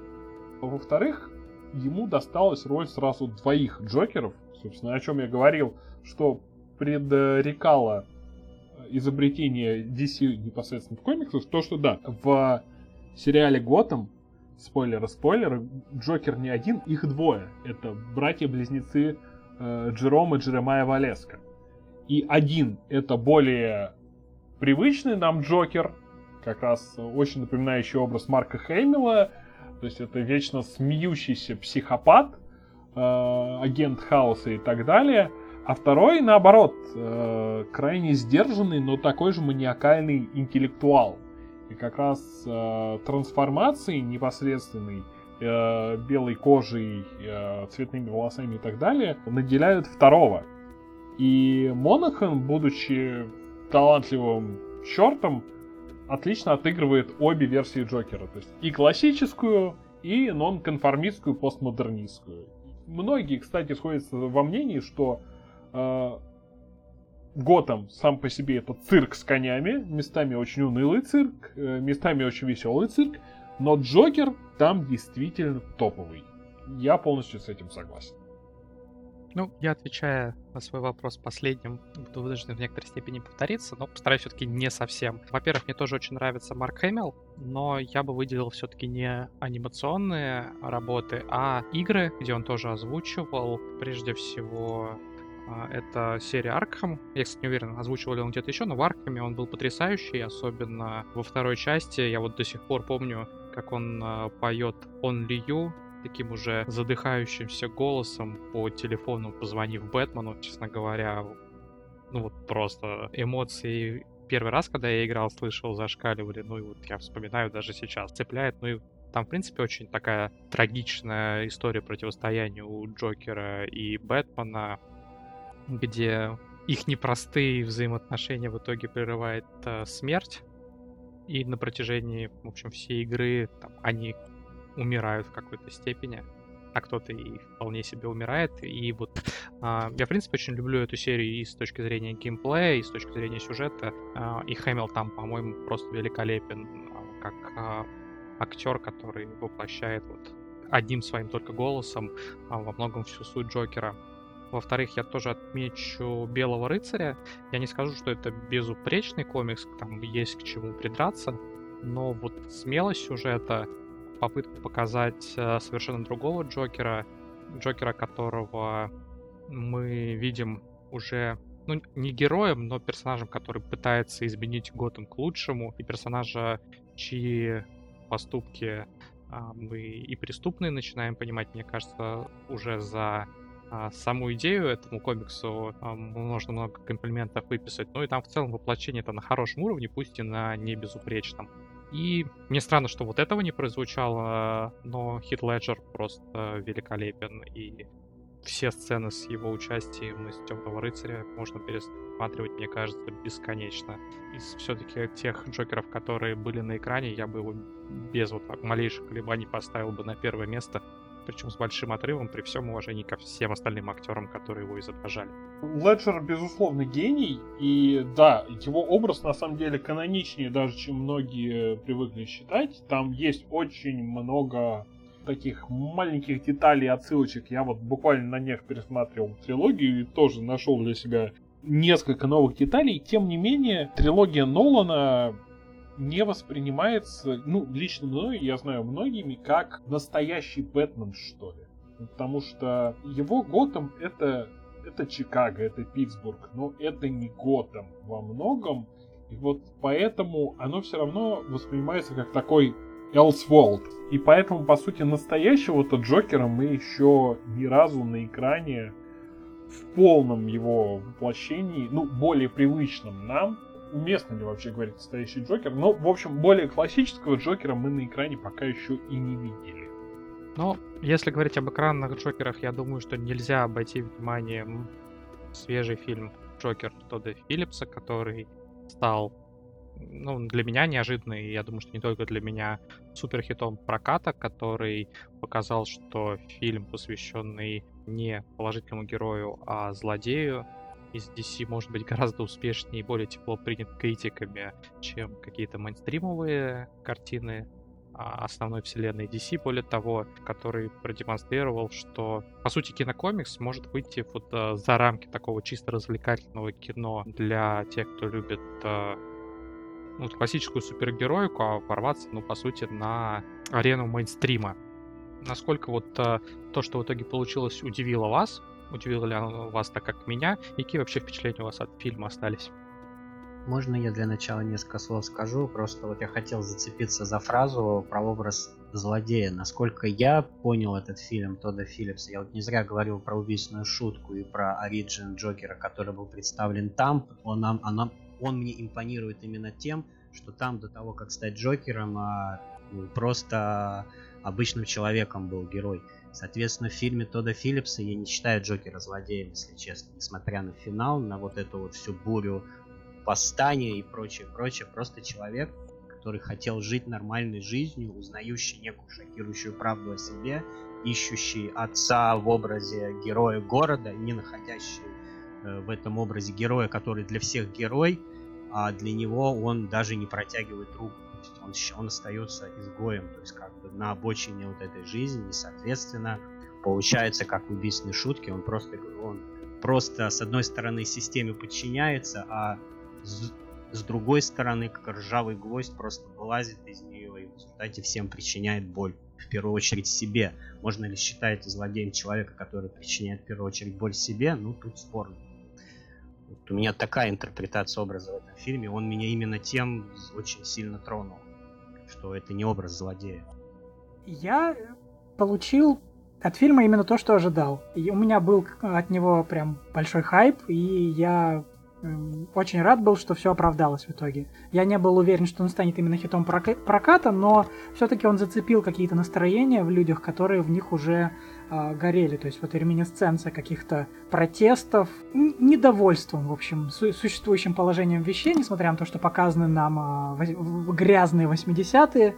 Во-вторых, ему досталась роль сразу двоих Джокеров. Собственно, о чем я говорил, что предрекало изобретение DC непосредственно в комиксах, то, что да, в сериале Готэм спойлеры, спойлеры, Джокер не один, их двое. Это братья-близнецы э, Джером и Джеремая Валеска. И один это более привычный нам Джокер, как раз очень напоминающий образ Марка Хеймела, то есть это вечно смеющийся психопат, э, агент хаоса и так далее. А второй, наоборот, э, крайне сдержанный, но такой же маниакальный интеллектуал. И как раз э, трансформации непосредственной, э, белой кожей, э, цветными волосами и так далее, наделяют второго. И Монахан, будучи талантливым чертом, отлично отыгрывает обе версии Джокера. То есть и классическую, и нонконформистскую, постмодернистскую. Многие, кстати, сходятся во мнении, что э, Готэм сам по себе это цирк с конями, местами очень унылый цирк, э, местами очень веселый цирк, но Джокер там действительно топовый. Я полностью с этим согласен. Ну, я отвечая на свой вопрос последним, буду вынужден в некоторой степени повториться, но постараюсь все-таки не совсем. Во-первых, мне тоже очень нравится Марк Хэмилл, но я бы выделил все-таки не анимационные работы, а игры, где он тоже озвучивал. Прежде всего, а, это серия Аркхам. Я, кстати, не уверен, озвучивал ли он где-то еще, но в Аркхаме он был потрясающий, особенно во второй части. Я вот до сих пор помню, как он поет Only You, таким уже задыхающимся голосом по телефону, позвонив Бэтмену, честно говоря, ну вот просто эмоции первый раз, когда я играл, слышал, зашкаливали, ну и вот я вспоминаю даже сейчас, цепляет, ну и там, в принципе, очень такая трагичная история противостояния у Джокера и Бэтмена, где их непростые взаимоотношения в итоге прерывает э, смерть. И на протяжении, в общем, всей игры там, они умирают в какой-то степени, а кто-то и вполне себе умирает. И вот э, я, в принципе, очень люблю эту серию и с точки зрения геймплея, и с точки зрения сюжета. Э, и Хэмилл там, по-моему, просто великолепен, э, как э, актер, который воплощает вот одним своим только голосом э, во многом всю суть Джокера. Во-вторых, я тоже отмечу Белого рыцаря. Я не скажу, что это безупречный комикс, там есть к чему придраться, но вот смелость сюжета, попытка показать э, совершенно другого Джокера, Джокера, которого мы видим уже ну, не героем, но персонажем, который пытается изменить Готэм к лучшему, и персонажа, чьи поступки а, мы и преступные начинаем понимать, мне кажется, уже за а, саму идею этому комиксу а, можно много комплиментов выписать. Ну и там в целом воплощение это на хорошем уровне, пусть и на не безупречном. И мне странно, что вот этого не прозвучало, но Хит Леджер просто великолепен. И все сцены с его участием из Темного рыцаря можно пересматривать, мне кажется, бесконечно. Из все-таки тех Джокеров, которые были на экране, я бы его без вот малейших колебаний поставил бы на первое место причем с большим отрывом, при всем уважении ко всем остальным актерам, которые его изображали. Леджер, безусловно, гений, и да, его образ на самом деле каноничнее даже, чем многие привыкли считать. Там есть очень много таких маленьких деталей, отсылочек. Я вот буквально на них пересматривал трилогию и тоже нашел для себя несколько новых деталей. Тем не менее, трилогия Нолана не воспринимается, ну, лично мной, я знаю многими, как настоящий Бэтмен, что ли. Потому что его Готэм это, это Чикаго, это Питтсбург, но это не Готэм во многом. И вот поэтому оно все равно воспринимается как такой Elseworld. И поэтому, по сути, настоящего-то Джокера мы еще ни разу на экране в полном его воплощении, ну, более привычном нам, уместно ли вообще говорить настоящий Джокер, но, в общем, более классического Джокера мы на экране пока еще и не видели. Но если говорить об экранных Джокерах, я думаю, что нельзя обойти вниманием свежий фильм Джокер Тодда Филлипса, который стал ну, для меня неожиданный, и я думаю, что не только для меня, суперхитом проката, который показал, что фильм, посвященный не положительному герою, а злодею, из DC может быть гораздо успешнее и более тепло принят критиками, чем какие-то мейнстримовые картины а, основной вселенной DC, более того, который продемонстрировал, что, по сути, кинокомикс может выйти вот а, за рамки такого чисто развлекательного кино для тех, кто любит а, ну, классическую супергероику, а ворваться, ну, по сути, на арену мейнстрима. Насколько вот а, то, что в итоге получилось, удивило вас? Оно вас так, как меня? И какие вообще впечатления у вас от фильма остались? Можно я для начала несколько слов скажу? Просто вот я хотел зацепиться за фразу про образ злодея. Насколько я понял этот фильм Тодда Филлипса, я вот не зря говорил про убийственную шутку и про оригин Джокера, который был представлен там. Он, нам, он, он мне импонирует именно тем, что там до того, как стать Джокером, а, просто обычным человеком был герой. Соответственно, в фильме Тодда Филлипса я не считаю Джокера злодеем, если честно, несмотря на финал, на вот эту вот всю бурю восстание и прочее, прочее. Просто человек, который хотел жить нормальной жизнью, узнающий некую шокирующую правду о себе, ищущий отца в образе героя города, не находящий э, в этом образе героя, который для всех герой, а для него он даже не протягивает руку. Есть он, он остается изгоем, то есть как бы на обочине вот этой жизни, и, соответственно, получается, как в убийственной шутке, он просто, он просто с одной стороны системе подчиняется, а с, с другой стороны, как ржавый гвоздь просто вылазит из нее и в результате всем причиняет боль. В первую очередь себе. Можно ли считать злодеем человека, который причиняет в первую очередь боль себе? Ну, тут спорно. Вот у меня такая интерпретация образа в этом фильме. Он меня именно тем очень сильно тронул, что это не образ злодея. Я получил от фильма именно то, что ожидал. И у меня был от него прям большой хайп, и я очень рад был, что все оправдалось в итоге. Я не был уверен, что он станет именно хитом проката, но все-таки он зацепил какие-то настроения в людях, которые в них уже э, горели. То есть вот реминесценция каких-то протестов, недовольством, в общем, су- существующим положением вещей, несмотря на то, что показаны нам э, грязные 80-е,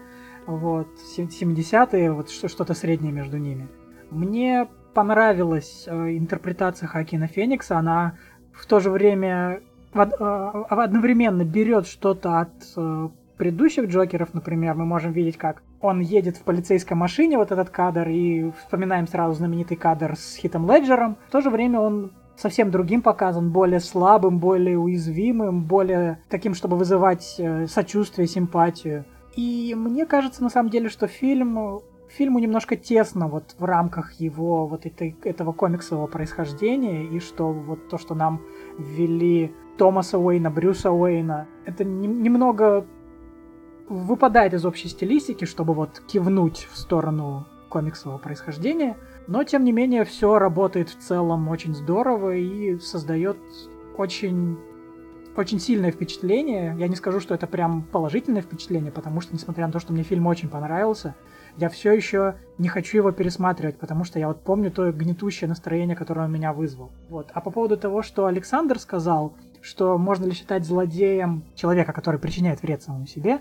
вот, 70-е, вот что-то среднее между ними. Мне понравилась э, интерпретация Хакина Феникса, она в то же время э, одновременно берет что-то от э, предыдущих Джокеров, например, мы можем видеть, как он едет в полицейской машине, вот этот кадр, и вспоминаем сразу знаменитый кадр с Хитом Леджером. В то же время он совсем другим показан, более слабым, более уязвимым, более таким, чтобы вызывать э, сочувствие, симпатию. И мне кажется, на самом деле, что фильм фильму немножко тесно вот в рамках его вот этой, этого комиксового происхождения, и что вот то, что нам ввели Томаса Уэйна, Брюса Уэйна, это не, немного выпадает из общей стилистики, чтобы вот кивнуть в сторону комиксового происхождения, но тем не менее все работает в целом очень здорово и создает очень очень сильное впечатление. Я не скажу, что это прям положительное впечатление, потому что, несмотря на то, что мне фильм очень понравился, я все еще не хочу его пересматривать, потому что я вот помню то гнетущее настроение, которое он меня вызвал. Вот. А по поводу того, что Александр сказал, что можно ли считать злодеем человека, который причиняет вред самому себе,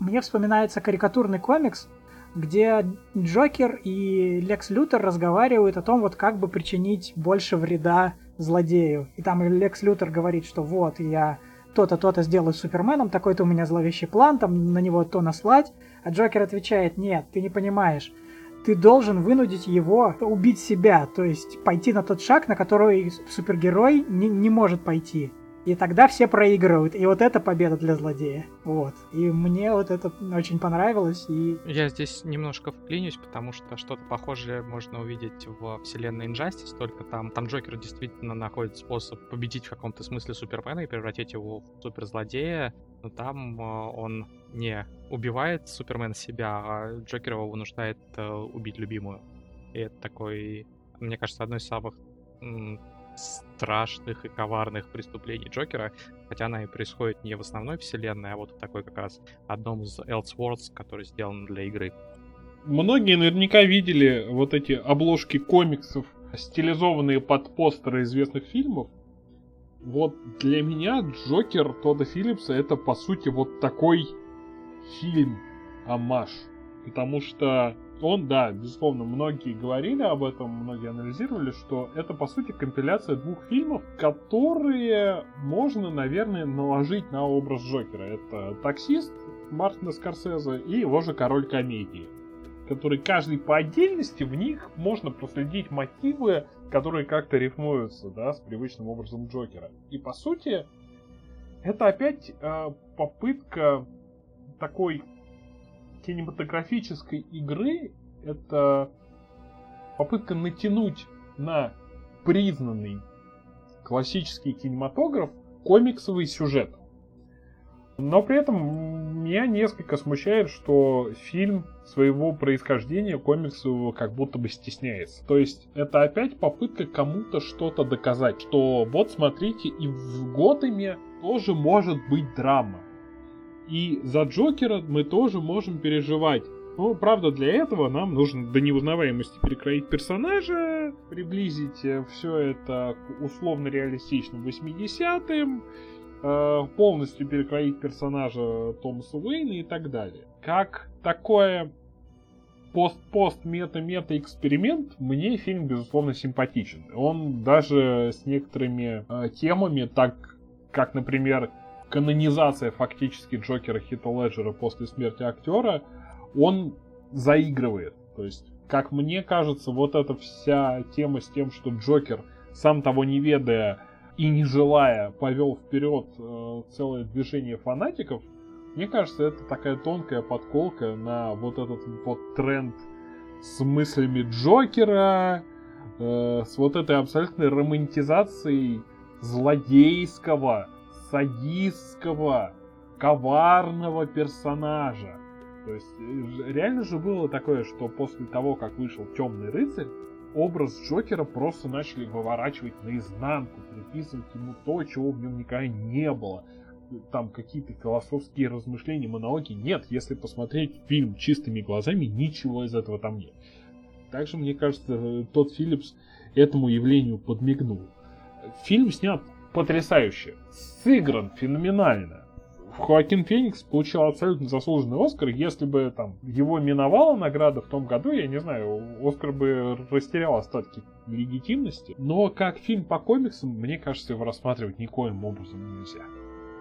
мне вспоминается карикатурный комикс, где Джокер и Лекс Лютер разговаривают о том, вот как бы причинить больше вреда злодею. И там Лекс Лютер говорит, что вот, я то-то, то-то сделаю с Суперменом, такой-то у меня зловещий план, там на него то наслать. А Джокер отвечает, нет, ты не понимаешь. Ты должен вынудить его убить себя, то есть пойти на тот шаг, на который супергерой не, не может пойти. И тогда все проигрывают. И вот это победа для злодея. Вот. И мне вот это очень понравилось. И... Я здесь немножко вклинюсь, потому что что-то похожее можно увидеть в вселенной Injustice, только там, там Джокер действительно находит способ победить в каком-то смысле Супермена и превратить его в суперзлодея. но там э, он не убивает Супермен себя, а Джокер его вынуждает э, убить любимую. И это такой, мне кажется, одно из самых страшных и коварных преступлений Джокера, хотя она и происходит не в основной вселенной, а вот в такой как раз одном из Elseworlds, который сделан для игры. Многие наверняка видели вот эти обложки комиксов, стилизованные под постеры известных фильмов. Вот для меня Джокер Тодда Филлипса это по сути вот такой фильм, амаш. Потому что он, да, безусловно, многие говорили об этом, многие анализировали, что это, по сути, компиляция двух фильмов, которые можно, наверное, наложить на образ Джокера. Это «Таксист» Мартина Скорсезе и его же «Король комедии», который каждый по отдельности, в них можно проследить мотивы, которые как-то рифмуются, да, с привычным образом Джокера. И, по сути, это опять э, попытка такой кинематографической игры это попытка натянуть на признанный классический кинематограф комиксовый сюжет. Но при этом меня несколько смущает, что фильм своего происхождения комиксового как будто бы стесняется. То есть это опять попытка кому-то что-то доказать, что вот смотрите, и в Готэме тоже может быть драма. И за Джокера мы тоже можем переживать. Но, правда, для этого нам нужно до неузнаваемости перекроить персонажа, приблизить э, все это к условно реалистичным 80-м, э, полностью перекроить персонажа Томаса Уэйна и так далее. Как такое пост-пост-мета-мета эксперимент, мне фильм, безусловно, симпатичен. Он даже с некоторыми э, темами, так как, например, канонизация фактически Джокера Хита Леджера после смерти актера, он заигрывает. То есть, как мне кажется, вот эта вся тема с тем, что Джокер, сам того не ведая и не желая, повел вперед э, целое движение фанатиков, мне кажется, это такая тонкая подколка на вот этот вот тренд с мыслями Джокера, э, с вот этой абсолютной романтизацией злодейского садистского, коварного персонажа. То есть э, реально же было такое, что после того, как вышел Темный рыцарь, образ Джокера просто начали выворачивать наизнанку, приписывать ему то, чего в нем никогда не было. Там какие-то философские размышления, монологи. Нет, если посмотреть фильм чистыми глазами, ничего из этого там нет. Также, мне кажется, тот Филлипс этому явлению подмигнул. Фильм снят потрясающе. Сыгран феноменально. Хоакин Феникс получил абсолютно заслуженный Оскар. Если бы там его миновала награда в том году, я не знаю, Оскар бы растерял остатки легитимности. Но как фильм по комиксам, мне кажется, его рассматривать никоим образом нельзя.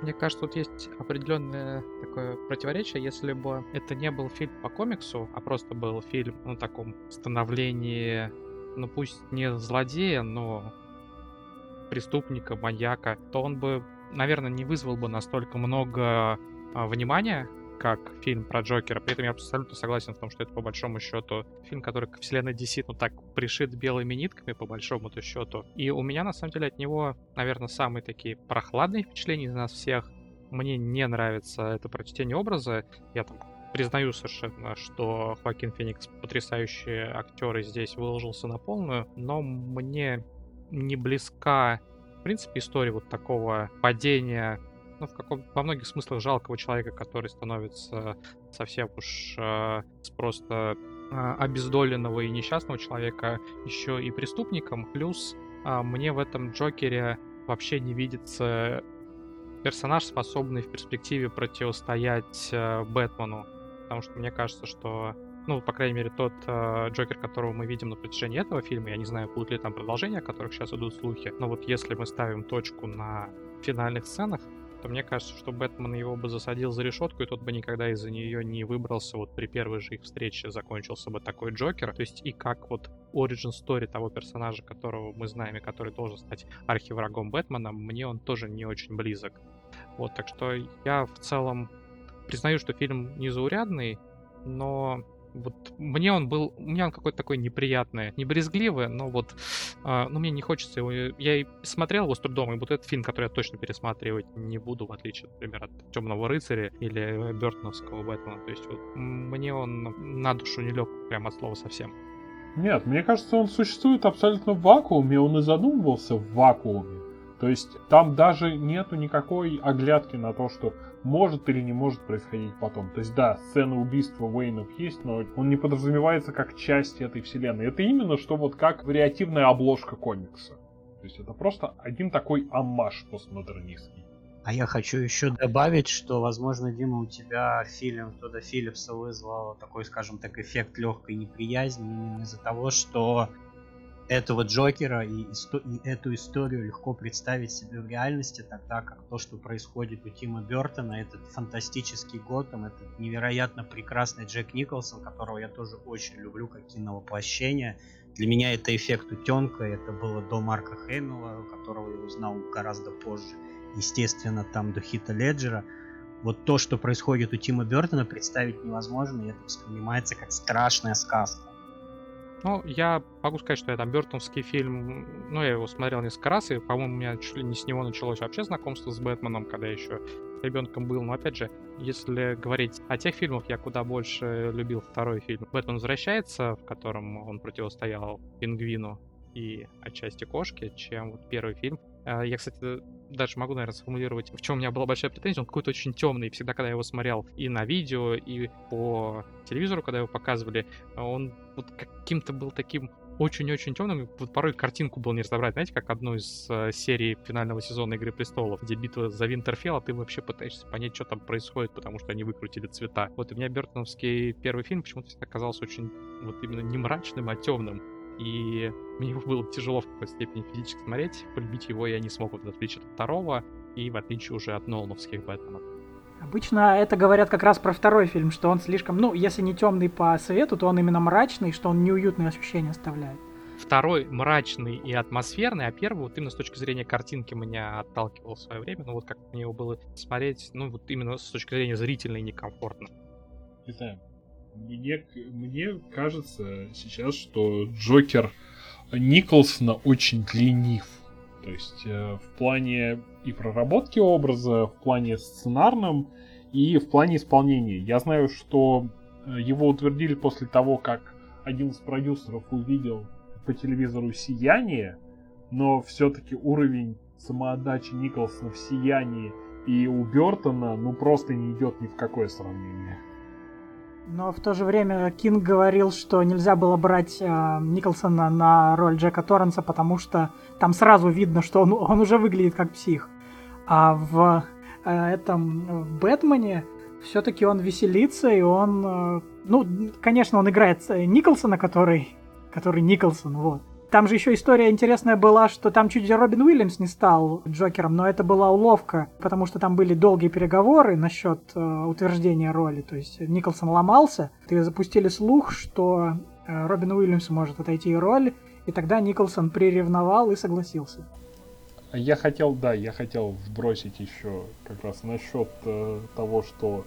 Мне кажется, тут есть определенное такое противоречие. Если бы это не был фильм по комиксу, а просто был фильм на таком становлении, ну пусть не злодея, но преступника, маньяка, то он бы, наверное, не вызвал бы настолько много а, внимания, как фильм про Джокера. При этом я абсолютно согласен в том, что это по большому счету фильм, который к вселенной DC, ну так, пришит белыми нитками по большому-то счету. И у меня, на самом деле, от него, наверное, самые такие прохладные впечатления из нас всех. Мне не нравится это прочтение образа. Я там признаю совершенно, что Хоакин Феникс потрясающий актер и здесь выложился на полную, но мне не близка, в принципе, история вот такого падения, ну, в каком во многих смыслах жалкого человека, который становится совсем уж э, с просто э, обездоленного и несчастного человека еще и преступником. Плюс э, мне в этом Джокере вообще не видится персонаж, способный в перспективе противостоять э, Бэтмену. Потому что мне кажется, что ну, по крайней мере, тот э, Джокер, которого мы видим на протяжении этого фильма, я не знаю, будут ли там продолжения, о которых сейчас идут слухи, но вот если мы ставим точку на финальных сценах, то мне кажется, что Бэтмен его бы засадил за решетку, и тот бы никогда из-за нее не выбрался. Вот при первой же их встрече закончился бы такой Джокер. То есть и как вот origin story того персонажа, которого мы знаем и который должен стать архиврагом Бэтмена, мне он тоже не очень близок. Вот, так что я в целом признаю, что фильм незаурядный, но вот мне он был, у меня он какой-то такой неприятный, не брезгливый, но вот, э, ну мне не хочется его, я и смотрел его с трудом, и вот этот фильм, который я точно пересматривать не буду, в отличие, например, от Темного рыцаря или Бертоновского Бэтмена, то есть вот мне он на душу не лег прям от слова совсем. Нет, мне кажется, он существует абсолютно в вакууме, он и задумывался в вакууме. То есть там даже нету никакой оглядки на то, что может или не может происходить потом. То есть да, сцена убийства Уэйнов есть, но он не подразумевается как часть этой вселенной. Это именно что вот как вариативная обложка комикса. То есть это просто один такой аммаж постмодернистский. А я хочу еще добавить, что, возможно, Дима, у тебя фильм Тодда Филлипса вызвал такой, скажем так, эффект легкой неприязни из-за того, что этого Джокера и, и эту историю легко представить себе в реальности, тогда как то, что происходит у Тима Бертона, этот фантастический Готэм, этот невероятно прекрасный Джек Николсон, которого я тоже очень люблю как киновоплощение. Для меня это эффект утенка, это было до Марка Хэмилла, которого я узнал гораздо позже. Естественно, там до Хита Леджера. Вот то, что происходит у Тима Бертона, представить невозможно, и это воспринимается как страшная сказка. Ну, я могу сказать, что я там Бертонский фильм, ну, я его смотрел несколько раз, и, по-моему, у меня чуть ли не с него началось вообще знакомство с Бэтменом, когда я еще ребенком был. Но, опять же, если говорить о тех фильмах, я куда больше любил второй фильм. Бэтмен возвращается, в котором он противостоял пингвину и отчасти кошки, чем вот первый фильм. А, я, кстати, даже могу, наверное, сформулировать, в чем у меня была большая претензия. Он какой-то очень темный. Всегда, когда я его смотрел и на видео, и по телевизору, когда его показывали, он вот каким-то был таким очень-очень темным. Вот порой картинку было не разобрать. Знаете, как одну из э, серий финального сезона Игры Престолов, где битва за Винтерфелл, а ты вообще пытаешься понять, что там происходит, потому что они выкрутили цвета. Вот у меня Бертоновский первый фильм почему-то оказался очень вот именно не мрачным, а темным. И мне его было тяжело в какой-то степени физически смотреть. Полюбить его я не смог, вот, в отличие от второго, и в отличие уже от Нолановских Бэтменов. Обычно это говорят как раз про второй фильм, что он слишком, ну, если не темный по свету, то он именно мрачный, что он неуютные ощущения оставляет. Второй мрачный и атмосферный, а первый вот именно с точки зрения картинки меня отталкивал в свое время. Ну вот как мне его было смотреть, ну вот именно с точки зрения зрительной некомфортно. Не знаю, мне, мне кажется сейчас, что Джокер Николсона очень ленив. То есть э, в плане и проработки образа, в плане сценарном и в плане исполнения. Я знаю, что э, его утвердили после того, как один из продюсеров увидел по телевизору «Сияние», но все-таки уровень самоотдачи Николсона в «Сиянии» и у Бертона ну просто не идет ни в какое сравнение. Но в то же время Кинг говорил, что нельзя было брать э, Николсона на роль Джека Торренса, потому что там сразу видно, что он, он уже выглядит как псих. А в э, этом в Бэтмене все-таки он веселится, и он... Э, ну, конечно, он играет Николсона, который, который Николсон, вот. Там же еще история интересная была, что там чуть Робин Уильямс не стал Джокером, но это была уловка, потому что там были долгие переговоры насчет э, утверждения роли. То есть Николсон ломался, и запустили слух, что э, Робин Уильямс может отойти роль, и тогда Николсон приревновал и согласился. Я хотел, да, я хотел вбросить еще как раз насчет э, того, что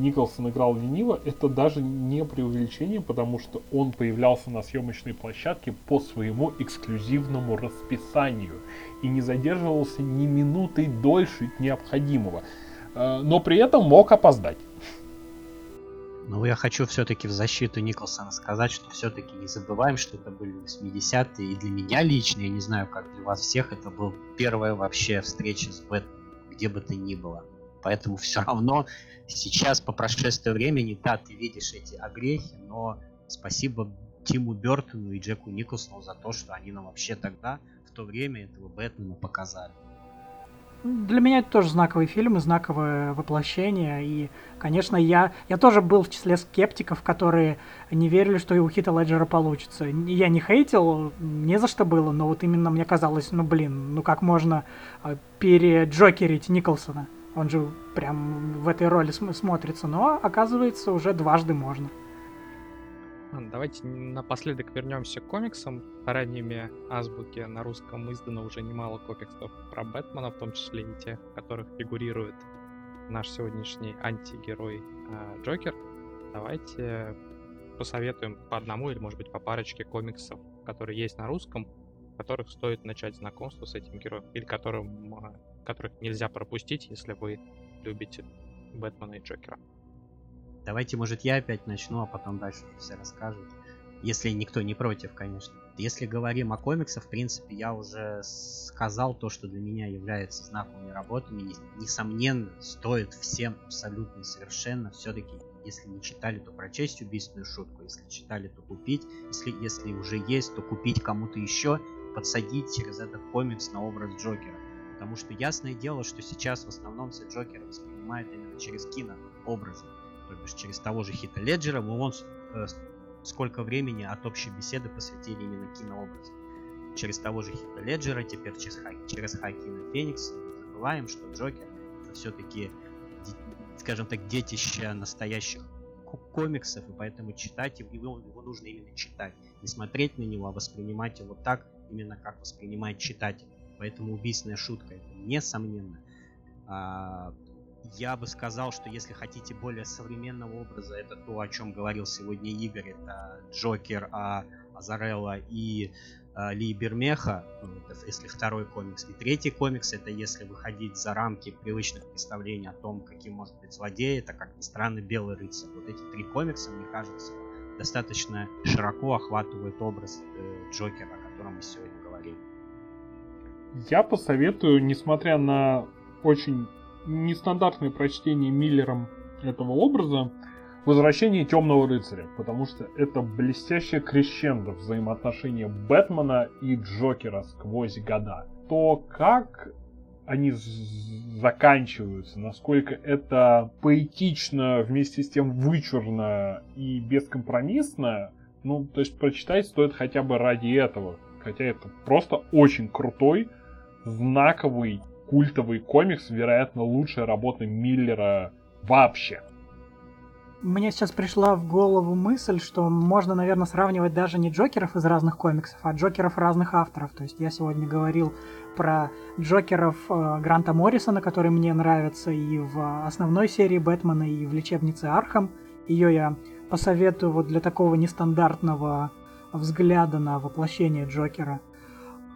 Николсон играл лениво, это даже не преувеличение, потому что он появлялся на съемочной площадке по своему эксклюзивному расписанию и не задерживался ни минуты дольше необходимого, э, но при этом мог опоздать. Ну, я хочу все-таки в защиту Николсона сказать, что все-таки не забываем, что это были 80-е, и для меня лично, я не знаю, как для вас всех, это был первая вообще встреча с Бэтменом, где бы то ни было. Поэтому все равно сейчас, по прошествии времени, да, ты видишь эти огрехи, но спасибо Тиму Бертону и Джеку Николсону за то, что они нам вообще тогда, в то время, этого Бэтмена показали. Для меня это тоже знаковый фильм и знаковое воплощение. И, конечно, я, я тоже был в числе скептиков, которые не верили, что и у Хита Леджера получится. Я не хейтил, не за что было, но вот именно мне казалось, ну блин, ну как можно а, переджокерить Николсона? Он же прям в этой роли см- смотрится, но оказывается уже дважды можно. Давайте напоследок вернемся к комиксам. Ранними азбуки на русском издано уже немало комиксов про Бэтмена, в том числе и те, в которых фигурирует наш сегодняшний антигерой э, Джокер. Давайте посоветуем по одному или, может быть, по парочке комиксов, которые есть на русском, которых стоит начать знакомство с этим героем, или которым, а, которых нельзя пропустить, если вы любите Бэтмена и Джокера. Давайте, может, я опять начну, а потом дальше все расскажут. Если никто не против, конечно. Если говорим о комиксах, в принципе, я уже сказал то, что для меня является знаковыми работами. Несомненно, стоит всем абсолютно совершенно все-таки, если не читали, то прочесть убийственную шутку. Если читали, то купить. Если, если уже есть, то купить кому-то еще, подсадить через этот комикс на образ Джокера. Потому что ясное дело, что сейчас в основном все Джокера воспринимают именно через кинообразы. То бишь через того же Хита Леджера, мы вон э, сколько времени от общей беседы посвятили именно кинообразу. Через того же Хита Леджера, теперь через, Хай, через Хакина Феникс. Забываем, что Джокер это все-таки, скажем так, детище настоящих комиксов, и поэтому читать его, его нужно именно читать. Не смотреть на него, а воспринимать его так, именно как воспринимает читатель. Поэтому убийственная шутка это несомненно. А, я бы сказал, что если хотите более современного образа, это то, о чем говорил сегодня Игорь. Это Джокер, а, Азарелла и а, Ли Бермеха, ну, это если второй комикс. И третий комикс, это если выходить за рамки привычных представлений о том, каким может быть злодей, это, как ни странно, Белый рыцарь. Вот эти три комикса, мне кажется, достаточно широко охватывают образ э, Джокера, котором мы сегодня говорили. Я посоветую, несмотря на очень нестандартное прочтение Миллером этого образа, Возвращение Темного Рыцаря, потому что это блестящее крещендо взаимоотношения Бэтмена и Джокера сквозь года. То, как они заканчиваются, насколько это поэтично, вместе с тем вычурно и бескомпромиссно, ну, то есть прочитать стоит хотя бы ради этого. Хотя это просто очень крутой, знаковый культовый комикс, вероятно, лучшая работа Миллера вообще. Мне сейчас пришла в голову мысль, что можно, наверное, сравнивать даже не Джокеров из разных комиксов, а Джокеров разных авторов. То есть я сегодня говорил про Джокеров э, Гранта Моррисона, который мне нравится и в основной серии Бэтмена, и в лечебнице Архам. Ее я посоветую вот для такого нестандартного взгляда на воплощение Джокера.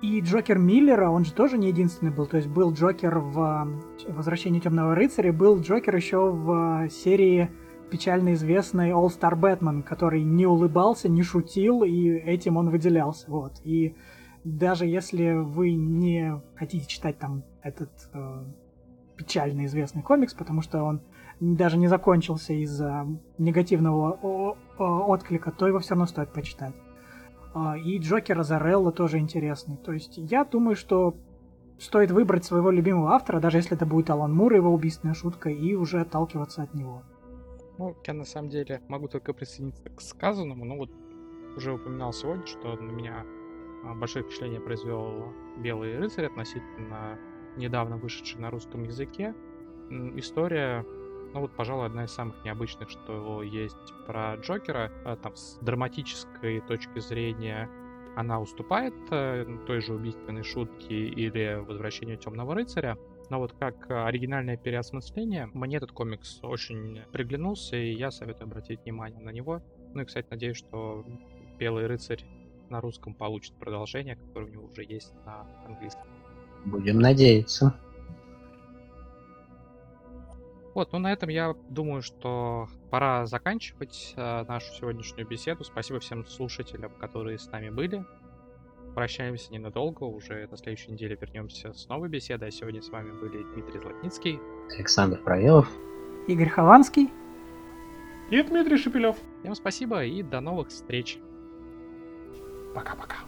И Джокер Миллера, он же тоже не единственный был. То есть был Джокер в «Возвращении Темного рыцаря», был Джокер еще в серии печально известной All Star Batman, который не улыбался, не шутил, и этим он выделялся. Вот. И даже если вы не хотите читать там этот э, печально известный комикс, потому что он даже не закончился из-за негативного отклика, то его все равно стоит почитать. А, и Джокер Азарелла тоже интересный. То есть я думаю, что стоит выбрать своего любимого автора, даже если это будет Алан Мур, его убийственная шутка, и уже отталкиваться от него. Ну, я на самом деле могу только присоединиться к сказанному, но вот уже упоминал сегодня, что на меня а, большое впечатление произвел «Белый рыцарь» относительно недавно вышедший на русском языке. История ну вот, пожалуй, одна из самых необычных, что есть про Джокера. А, там с драматической точки зрения она уступает э, той же убийственной шутке или возвращению Темного рыцаря. Но вот как оригинальное переосмысление, мне этот комикс очень приглянулся, и я советую обратить внимание на него. Ну и, кстати, надеюсь, что Белый рыцарь на русском получит продолжение, которое у него уже есть на английском. Будем надеяться. Вот, ну на этом я думаю, что пора заканчивать э, нашу сегодняшнюю беседу. Спасибо всем слушателям, которые с нами были. Прощаемся ненадолго, уже на следующей неделе вернемся с новой беседой. А сегодня с вами были Дмитрий Златницкий, Александр Провелов, Игорь Хованский и Дмитрий Шепелев. Всем спасибо и до новых встреч. Пока-пока.